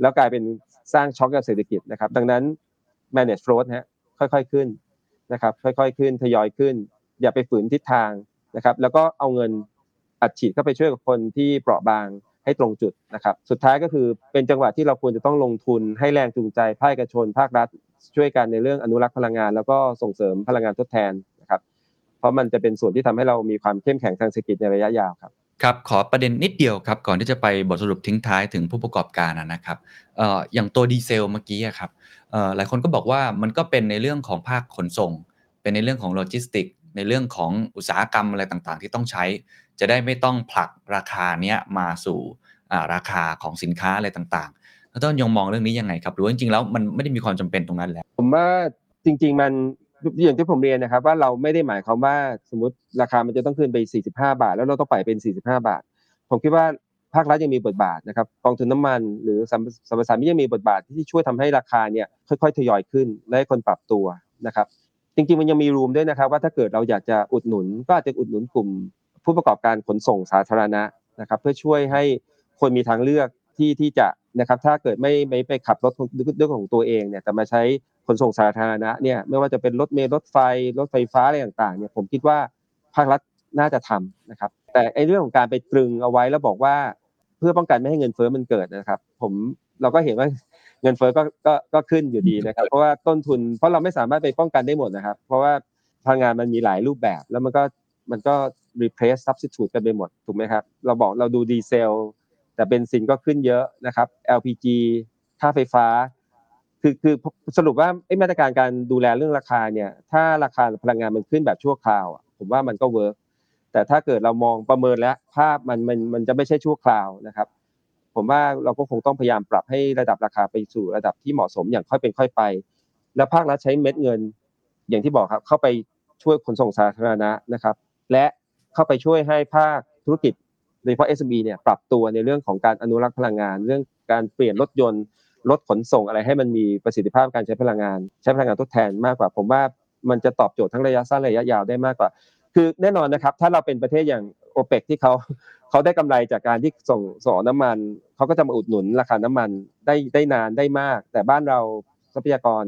แล้วกลายเป็นสร้างช็อคกับเศรษฐกิจนะครับ ดังนั้น manage float ฮะค่อยๆขึ้นนะครับค่อยๆขึ้นทยอยขึ้น อย่าไปฝืนทิศทางนะครับ แล้วก็เอาเงินอัดฉีดเข้าไปช่วยกับคนที่เปราะบางให้ตรงจุดนะครับ สุดท้ายก็คือเป็นจังหวะที่เราควรจะต้องลงทุนให้แรงจูงใจภาคเอกชน ภาครัฐ ช่วยกันในเรื่องอนุรักษ์พลังงาน แล้วก็ส่งเสริมพลังงานทดแทนนะครับ เพราะมันจะเป็นส่วนที่ทำให้เรามีความเข้มแข็งทางเศรษฐกิจในระยะยาวครับ ครับขอประเด็นนิดเดียวครับก่อนที่จะไปบทสรุปทิ้งท้ายถึงผู้ประกอบการนะครับอย่างตัวดีเซลเมื่อกี้ครับหลายคนก็บอกว่ามันก็เป็นในเรื่องของภาคขนส่ง เป็นในเรื่องของโลจิสติกในเรื่องของอุตสาหกรรมอะไรต่างๆ ที่ต้องใช้ จะได้ไม่ต้องผลักราคาเนี้ยมาสู่ราคาของสินค้าอะไรต่างๆแล้วดร.ยรรยงมองเรื่องนี้ยังไงครับหรือว่าจริงๆแล้วมันไม่ได้มีความจำเป็นตรงนั้นแล้ว ผมว่าจริง ๆ มัน อย่างที่ผมเรียนนะครับว่าเราไม่ได้หมายความว่าสมมติราคามันจะต้องขึ้นไป 45 บาท แล้วเราต้องปล่อยเป็น 45 บาท ผมคิดว่าภาครัฐยังมีบทบาทนะครับกองทุนน้ำมัน หรือสัมสัมปทานมิตยังมีบทบาทที่ช่วยทำให้ราคาเนี่ยค่อยๆทยอยขึ้นและให้คนปรับตัวนะครับ จริงๆมันยังมีรูมด้วยนะครับ ว่าถ้าเกิดเราอยากจะอุดหนุน ก็อาจจะอุดหนุนกลุ่ม ผู้ประกอบการขนส่งสาธารณะนะครับ เพื่อช่วยให้คนมีทางเลือกที่ที่จะนะครับถ้าเกิดไม่ไม่ไปขับรถด้วยของตัวเองเนี่ยแต่มาใช้ ขนส่งสาธารณะเนี่ยไม่ว่าจะเป็นรถเมล์รถไฟรถไฟฟ้าอะไรต่างๆเนี่ยผมคิดว่าภาครัฐน่าจะทำนะครับ แต่ไอ้เรื่องของการไปตรึงเอาไว้แล้วบอกว่า เพื่อป้องกันไม่ให้เงินเฟ้อมันเกิดนะครับ ผมเราก็เห็นว่าเงินเฟ้อก็ก็ก็ขึ้นอยู่ดีนะครับ เพราะว่าต้นทุนเพราะเราไม่สามารถไปป้องกันได้หมดนะครับ เพราะว่าพลังงานมันมีหลายรูปแบบ แล้วมันก็มันก็ replace substitute กันไปหมดถูกไหมครับเราบอกเราดูดีเซลแต่เบนซินก็ขึ้นเยอะนะครับ LPG ค่าไฟฟ้า คือคือสรุปว่าไอ้มาตรการการดูแลเรื่องราคาเนี่ย ถ้าราคาพลังงานมันขึ้นแบบชั่วคราวผมว่ามันก็เวิร์กแต่ถ้าเกิดเรามองประเมินแล้วภาพมันมันมันจะไม่ใช่ชั่วคราวนะครับ ผมว่าเราก็คงต้องพยายามปรับให้ระดับราคาไปสู่ระดับที่เหมาะสมอย่างค่อยเป็นค่อยไป แล้วภาครัฐใช้เม็ดเงิน อย่างที่บอกครับ เข้าไปช่วยขนส่งสาธารณะนะครับ และเข้าไปช่วยให้ภาคธุรกิจโดยเฉพาะ SME เนี่ยปรับตัวในเรื่องของการอนุรักษ์พลังงาน เรื่องการเปลี่ยนรถยนต์ รถขนส่งอะไรให้มันมีประสิทธิภาพการใช้พลังงาน ใช้พลังงานทดแทนมากกว่า ผมว่ามันจะตอบโจทย์ทั้งระยะสั้นระยะยาวได้มากกว่า คือแน่นอนนะครับ ถ้าเราเป็นประเทศอย่างโอเปกที่เขาเขาได้กำไรจากการที่ส่งส่งน้ำมันเขาก็จะมาอุดหนุนราคาน้ำมันได้ได้นานได้มาก แต่บ้านเราทรัพยากร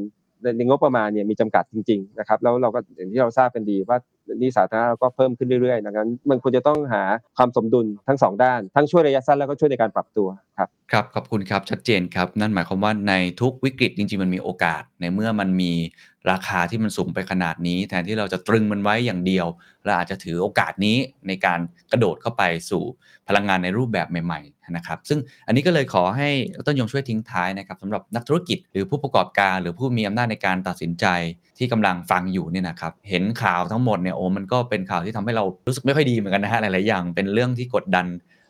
ในงบประมาณเนี่ยมีจำกัดจริงๆนะครับแล้วเราก็อย่างที่เราทราบกันดีว่า นี่สาธารณะเราก็เพิ่มขึ้นเรื่อยๆดังนั้นมันควรจะต้องหาความสมดุลทั้งสองด้าน ทั้งช่วยระยะสั้นแล้วก็ช่วยในการปรับตัวครับครับขอบคุณครับชัดเจนครับ นั่นหมายความว่าในทุกวิกฤตจริงๆมันมีโอกาสในเมื่อมันมีราคาที่มันสูงไปขนาดนี้ แทนที่เราจะตรึงมันไว้อย่างเดียวเราอาจจะถือโอกาสนี้ในการกระโดดเข้าไปสู่พลังงานในรูปแบบใหม่ๆนะครับซึ่งอันนี้ก็เลยขอให้ต้นยงช่วยทิ้งท้ายนะครับสำหรับนักธุรกิจหรือผู้ประกอบการ หรือผู้มีอำนาจในการตัดสินใจที่กำลังฟังอยู่เนี่ยนะครับ เห็นข่าวทั้งหมดเนี่ยโอ้มันก็เป็นข่าวที่ทำให้เรารู้สึกไม่ค่อยดีเหมือนกันนะฮะหลายๆอย่างเป็นเรื่องที่กดดัน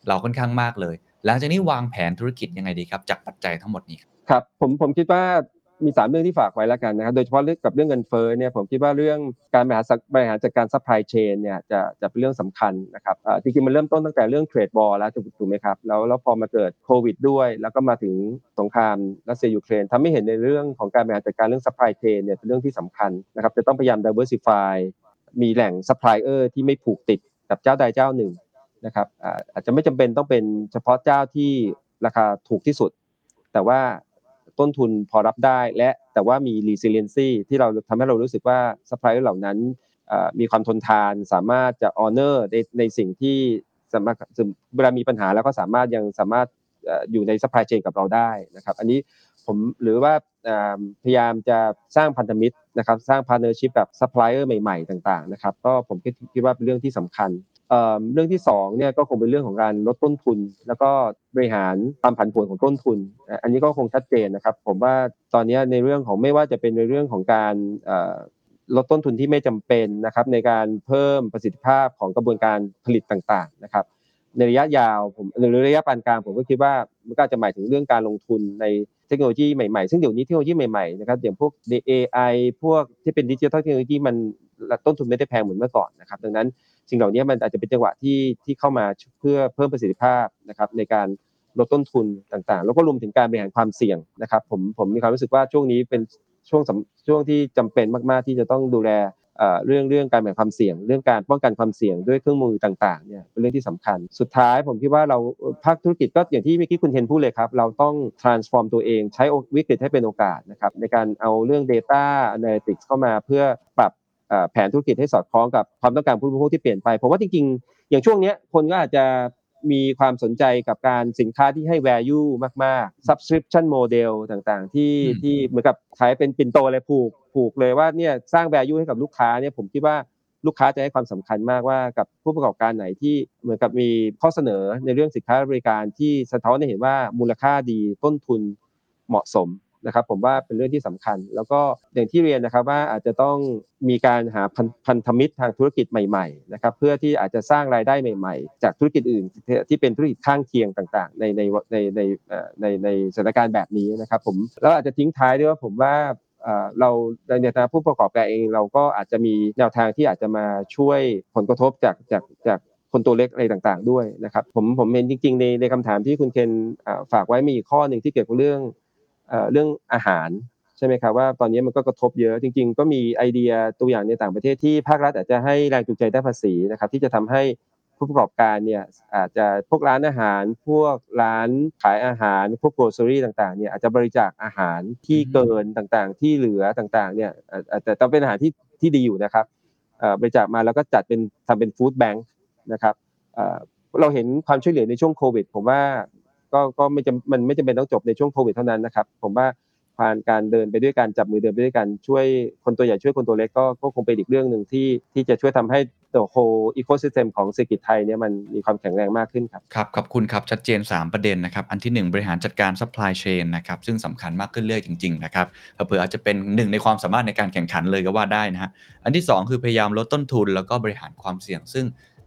เราค่อนข้างมากเลย หลังจากนี้วางแผนธุรกิจยังไงดีครับ จากปัจจัยทั้งหมดนี้ครับผมผมคิดว่ามีสามเรื่องที่ฝากไว้แล้วกันนะครับโดยเฉพาะเรื่องกับเรื่องเงินเฟ้อเนี่ยผมคิดว่าเรื่องการบริหารบริหารจัดการ supply chain เนี่ยจะจะเป็นเรื่องสำคัญนะครับจริงๆมันเริ่มต้นตั้งแต่เรื่อง trade war แล้วถูกไหมครับแล้วแล้วพอมาเกิดโควิดด้วย แล้วก็มาถึงสงครามรัสเซียยูเครนทำให้เห็นในเรื่องของการบริหารจัดการเรื่อง supply chain เนี่ยเป็นเรื่องที่สำคัญนะครับจะต้องพยายาม diversify มีแหล่งซัพพลายเออร์ที่ไม่ผูกติดกับเจ้าใดเจ้าหนึ่งนะครับอาจจะไม่จำเป็นต้องเป็นเฉพาะเจ้าที่ราคาถูกที่สุด แต่ว่าต้นทุนพอรับได้และแต่ว่ามี resiliency ที่เราทำให้เรารู้สึกว่าซัพพลายเออร์เหล่านั้นมีความทนทานสามารถจะ honor ในในสิ่งที่สามารถเวลามีปัญหาแล้วก็สามารถยังสามารถอยู่ใน supply chain กับเราได้นะครับ อันนี้ ผมหรือว่าพยายามจะสร้างพันธมิตรนะครับ สร้าง partnership กับบซัพพลายเออร์ใหม่ๆ ต่างๆนะครับก็ผมคิดว่าเป็นเรื่องที่สำคัญเรื่องที่2เนี่ยก็คงเป็นเรื่องของการลดต้นทุน แล้วก็บริหารความผันผวนของต้นทุน อันนี้ก็คงชัดเจนนะครับ ผมว่าตอนนี้ในเรื่องของไม่ว่าจะเป็นในเรื่องของการลดต้นทุนที่ไม่จำเป็นนะครับในการเพิ่มประสิทธิภาพของกระบวนการผลิตต่างๆนะครับในระยะยาวผมหรือระยะปานกลางผมก็คิดว่ามันก็จะหมายถึงเรื่องการลงทุนใน ทคโนโลยีใหม่ๆ ซึ่งเดี๋ยวนี้เทคโนโลยีใหม่ๆนะครับอย่างพวก AI พวกที่เป็นดิจิทัลเทคโนโลยีมันต้นทุนไม่ได้แพงเหมือนเมื่อก่อนนะครับดังนั้นสิ่งเหล่านี้มันอาจจะเป็นจังหวะที่ที่เข้ามาเพื่อเพิ่มประสิทธิภาพนะครับในการลดต้นทุนต่างๆ แล้วก็รวมถึงการบริหารความเสี่ยงนะครับผมผมมีความรู้สึกว่าช่วงนี้เป็นช่วงช่วงที่จำเป็นมากๆที่จะต้องดูแล เรื่องเรื่องการแบ่งความเสี่ยง เรื่องการป้องกันความเสี่ยงด้วยเครื่องมือต่างๆเนี่ยเป็นเรื่องที่สำคัญ สุดท้ายผมคิดว่าเราภาคธุรกิจก็อย่างที่เมื่อกี้คุณเทนพูดเลยครับ เราต้อง transform ตัวเองใช้วิกฤตให้เป็นโอกาสนะครับในการเอาเรื่อง data analytics เข้ามาเพื่อปรับแผนธุรกิจให้สอดคล้องกับความต้องการผู้บริโภคที่เปลี่ยนไปผมว่าจริงๆ อย่างช่วงนี้คนก็อาจจะ มีความสนใจกับการสินค้าที่ให้ value มาก ๆ subscription model ต่างๆ ที่ที่เหมือนกับขายเป็นปิ่นโตเลยผูกผูกเลยว่าเนี่ยสร้าง value ให้กับลูกค้าเนี่ยผมคิดว่าลูกค้าจะให้ความสำคัญมากว่ากับผู้ประกอบการไหนที่เหมือนกับมีข้อเสนอในเรื่องสินค้าบริการที่สะท้อนให้เห็นว่ามูลค่าดีต้นทุนเหมาะสม นะครับผมว่าเป็นเรื่องที่สำคัญ แล้วก็อย่างที่เรียนนะครับว่าอาจจะต้องมีการหาพันธมิตรทางธุรกิจใหม่ๆนะครับเพื่อที่อาจจะสร้างรายได้ใหม่ ๆ จากธุรกิจอื่นที่เป็นธุรกิจข้างเคียงต่างๆ ในในในในในในสถานการณ์แบบนี้นะครับผมแล้วอาจจะทิ้งท้ายด้วยว่าผมว่าเราในฐานะผู้ประกอบการเองเราก็อาจจะมีแนวทางที่อาจจะมาช่วยผลกระทบจากจากจากคนตัวเล็กอะไรต่างๆ ด้วยนะครับผมผมเห็นจริงๆในในคำถามที่คุณเคนฝากไว้มีข้อหนึ่งที่เกี่ยวกับเรื่อง เรื่องอาหารใช่ไหมครับว่าตอนนี้มันก็กระทบเยอะจริง ๆ ก็มีไอเดียตัวอย่างในต่างประเทศที่ภาครัฐอาจจะให้แรงจูงใจด้านภาษีนะครับที่จะทำให้ผู้ประกอบการเนี่ยอาจจะพวกร้านอาหาร พวกร้านขายอาหาร พวกโกลเซอรี่ต่างๆเนี่ยอาจจะบริจาคอาหารที่เกินต่างๆ ที่เหลือต่างๆเนี่ยแต่ต้องเป็นอาหารที่ที่ดีอยู่นะครับบริจาคมาแล้วก็จัดเป็นทำเป็น food bank นะครับเราเห็นความช่วยเหลือในช่วงโควิด ผมว่า ก็ก็ไม่จำมันไม่จำเป็นต้องจบในช่วงโควิดเท่านั้นนะครับ ผมว่าผ่านการเดินไปด้วยกันจับมือเดินไปด้วยกันช่วยคนตัวใหญ่ช่วยคนตัวเล็กก็ก็คงเป็นอีกเรื่องหนึ่งที่ที่จะช่วยทำให้ตัว whole ecosystem ของเศรษฐกิจไทยเนี่ยมันมีความแข็งแรงมากขึ้นครับครับขอบคุณครับ ชัดเจน 3 ประเด็นนะครับ อันที่ 1 บริหารจัดการ supply chain นะครับซึ่งสำคัญมากขึ้นเรื่อยจริงๆนะครับเผื่ออาจจะเป็นหนึ่งในความสามารถในการแข่งขันเลยก็ว่าได้นะฮะอันที่ 2 คือพยายามลดต้นทุนแล้วก็บริหารความเสี่ยงซึ่ง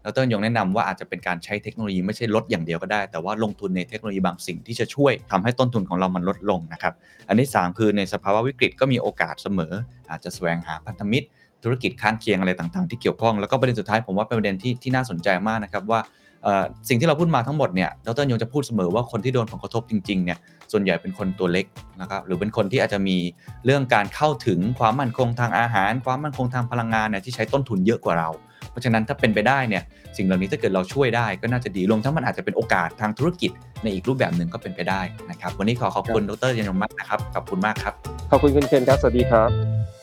ดรยงแนะนำว่าอาจจะเป็นการใช้เทคโนโลยีไม่ใช่ลดอย่างเดียวก็ได้ แต่ว่าลงทุนในเทคโนโลยีบางสิ่งที่จะช่วยทำให้ต้นทุนของเรามันลดลงนะครับ อันที่ 3 คือในสภาวะวิกฤตก็มีโอกาสเสมอ อาจจะแสวงหาพันธมิตร ธุรกิจข้างเคียงอะไรต่างๆ ที่เกี่ยวข้อง แล้วก็ประเด็นสุดท้ายผมว่าเป็นประเด็นที่ที่น่าสนใจมากนะครับว่าสิ่งที่เราพูดมาทั้งหมดเนี่ย ดรยงจะพูดเสมอว่าคนที่โดนผลกระทบจริงๆ เนี่ย ส่วนใหญ่เป็นคนตัวเล็กนะครับ หรือเป็นคนที่อาจจะมีเรื่องการเข้าถึงความมั่นคงทางอาหาร ความมั่นคงทางพลังงานเนี่ยที่ใช้ต้นทุนเยอะกว่าเรา เพราะฉะนั้นถ้าเป็นไปได้เนี่ยสิ่งเหล่านี้ถ้าเกิดเราช่วยได้ก็น่าจะดีรวมทั้งมันอาจจะเป็นโอกาสทางธุรกิจในอีกรูปแบบหนึ่งก็เป็นไปได้นะครับ วันนี้ขอขอบคุณดรยงมากนะครับขอบคุณมากครับขอบคุณคุณเคนครับสวัสดีครับ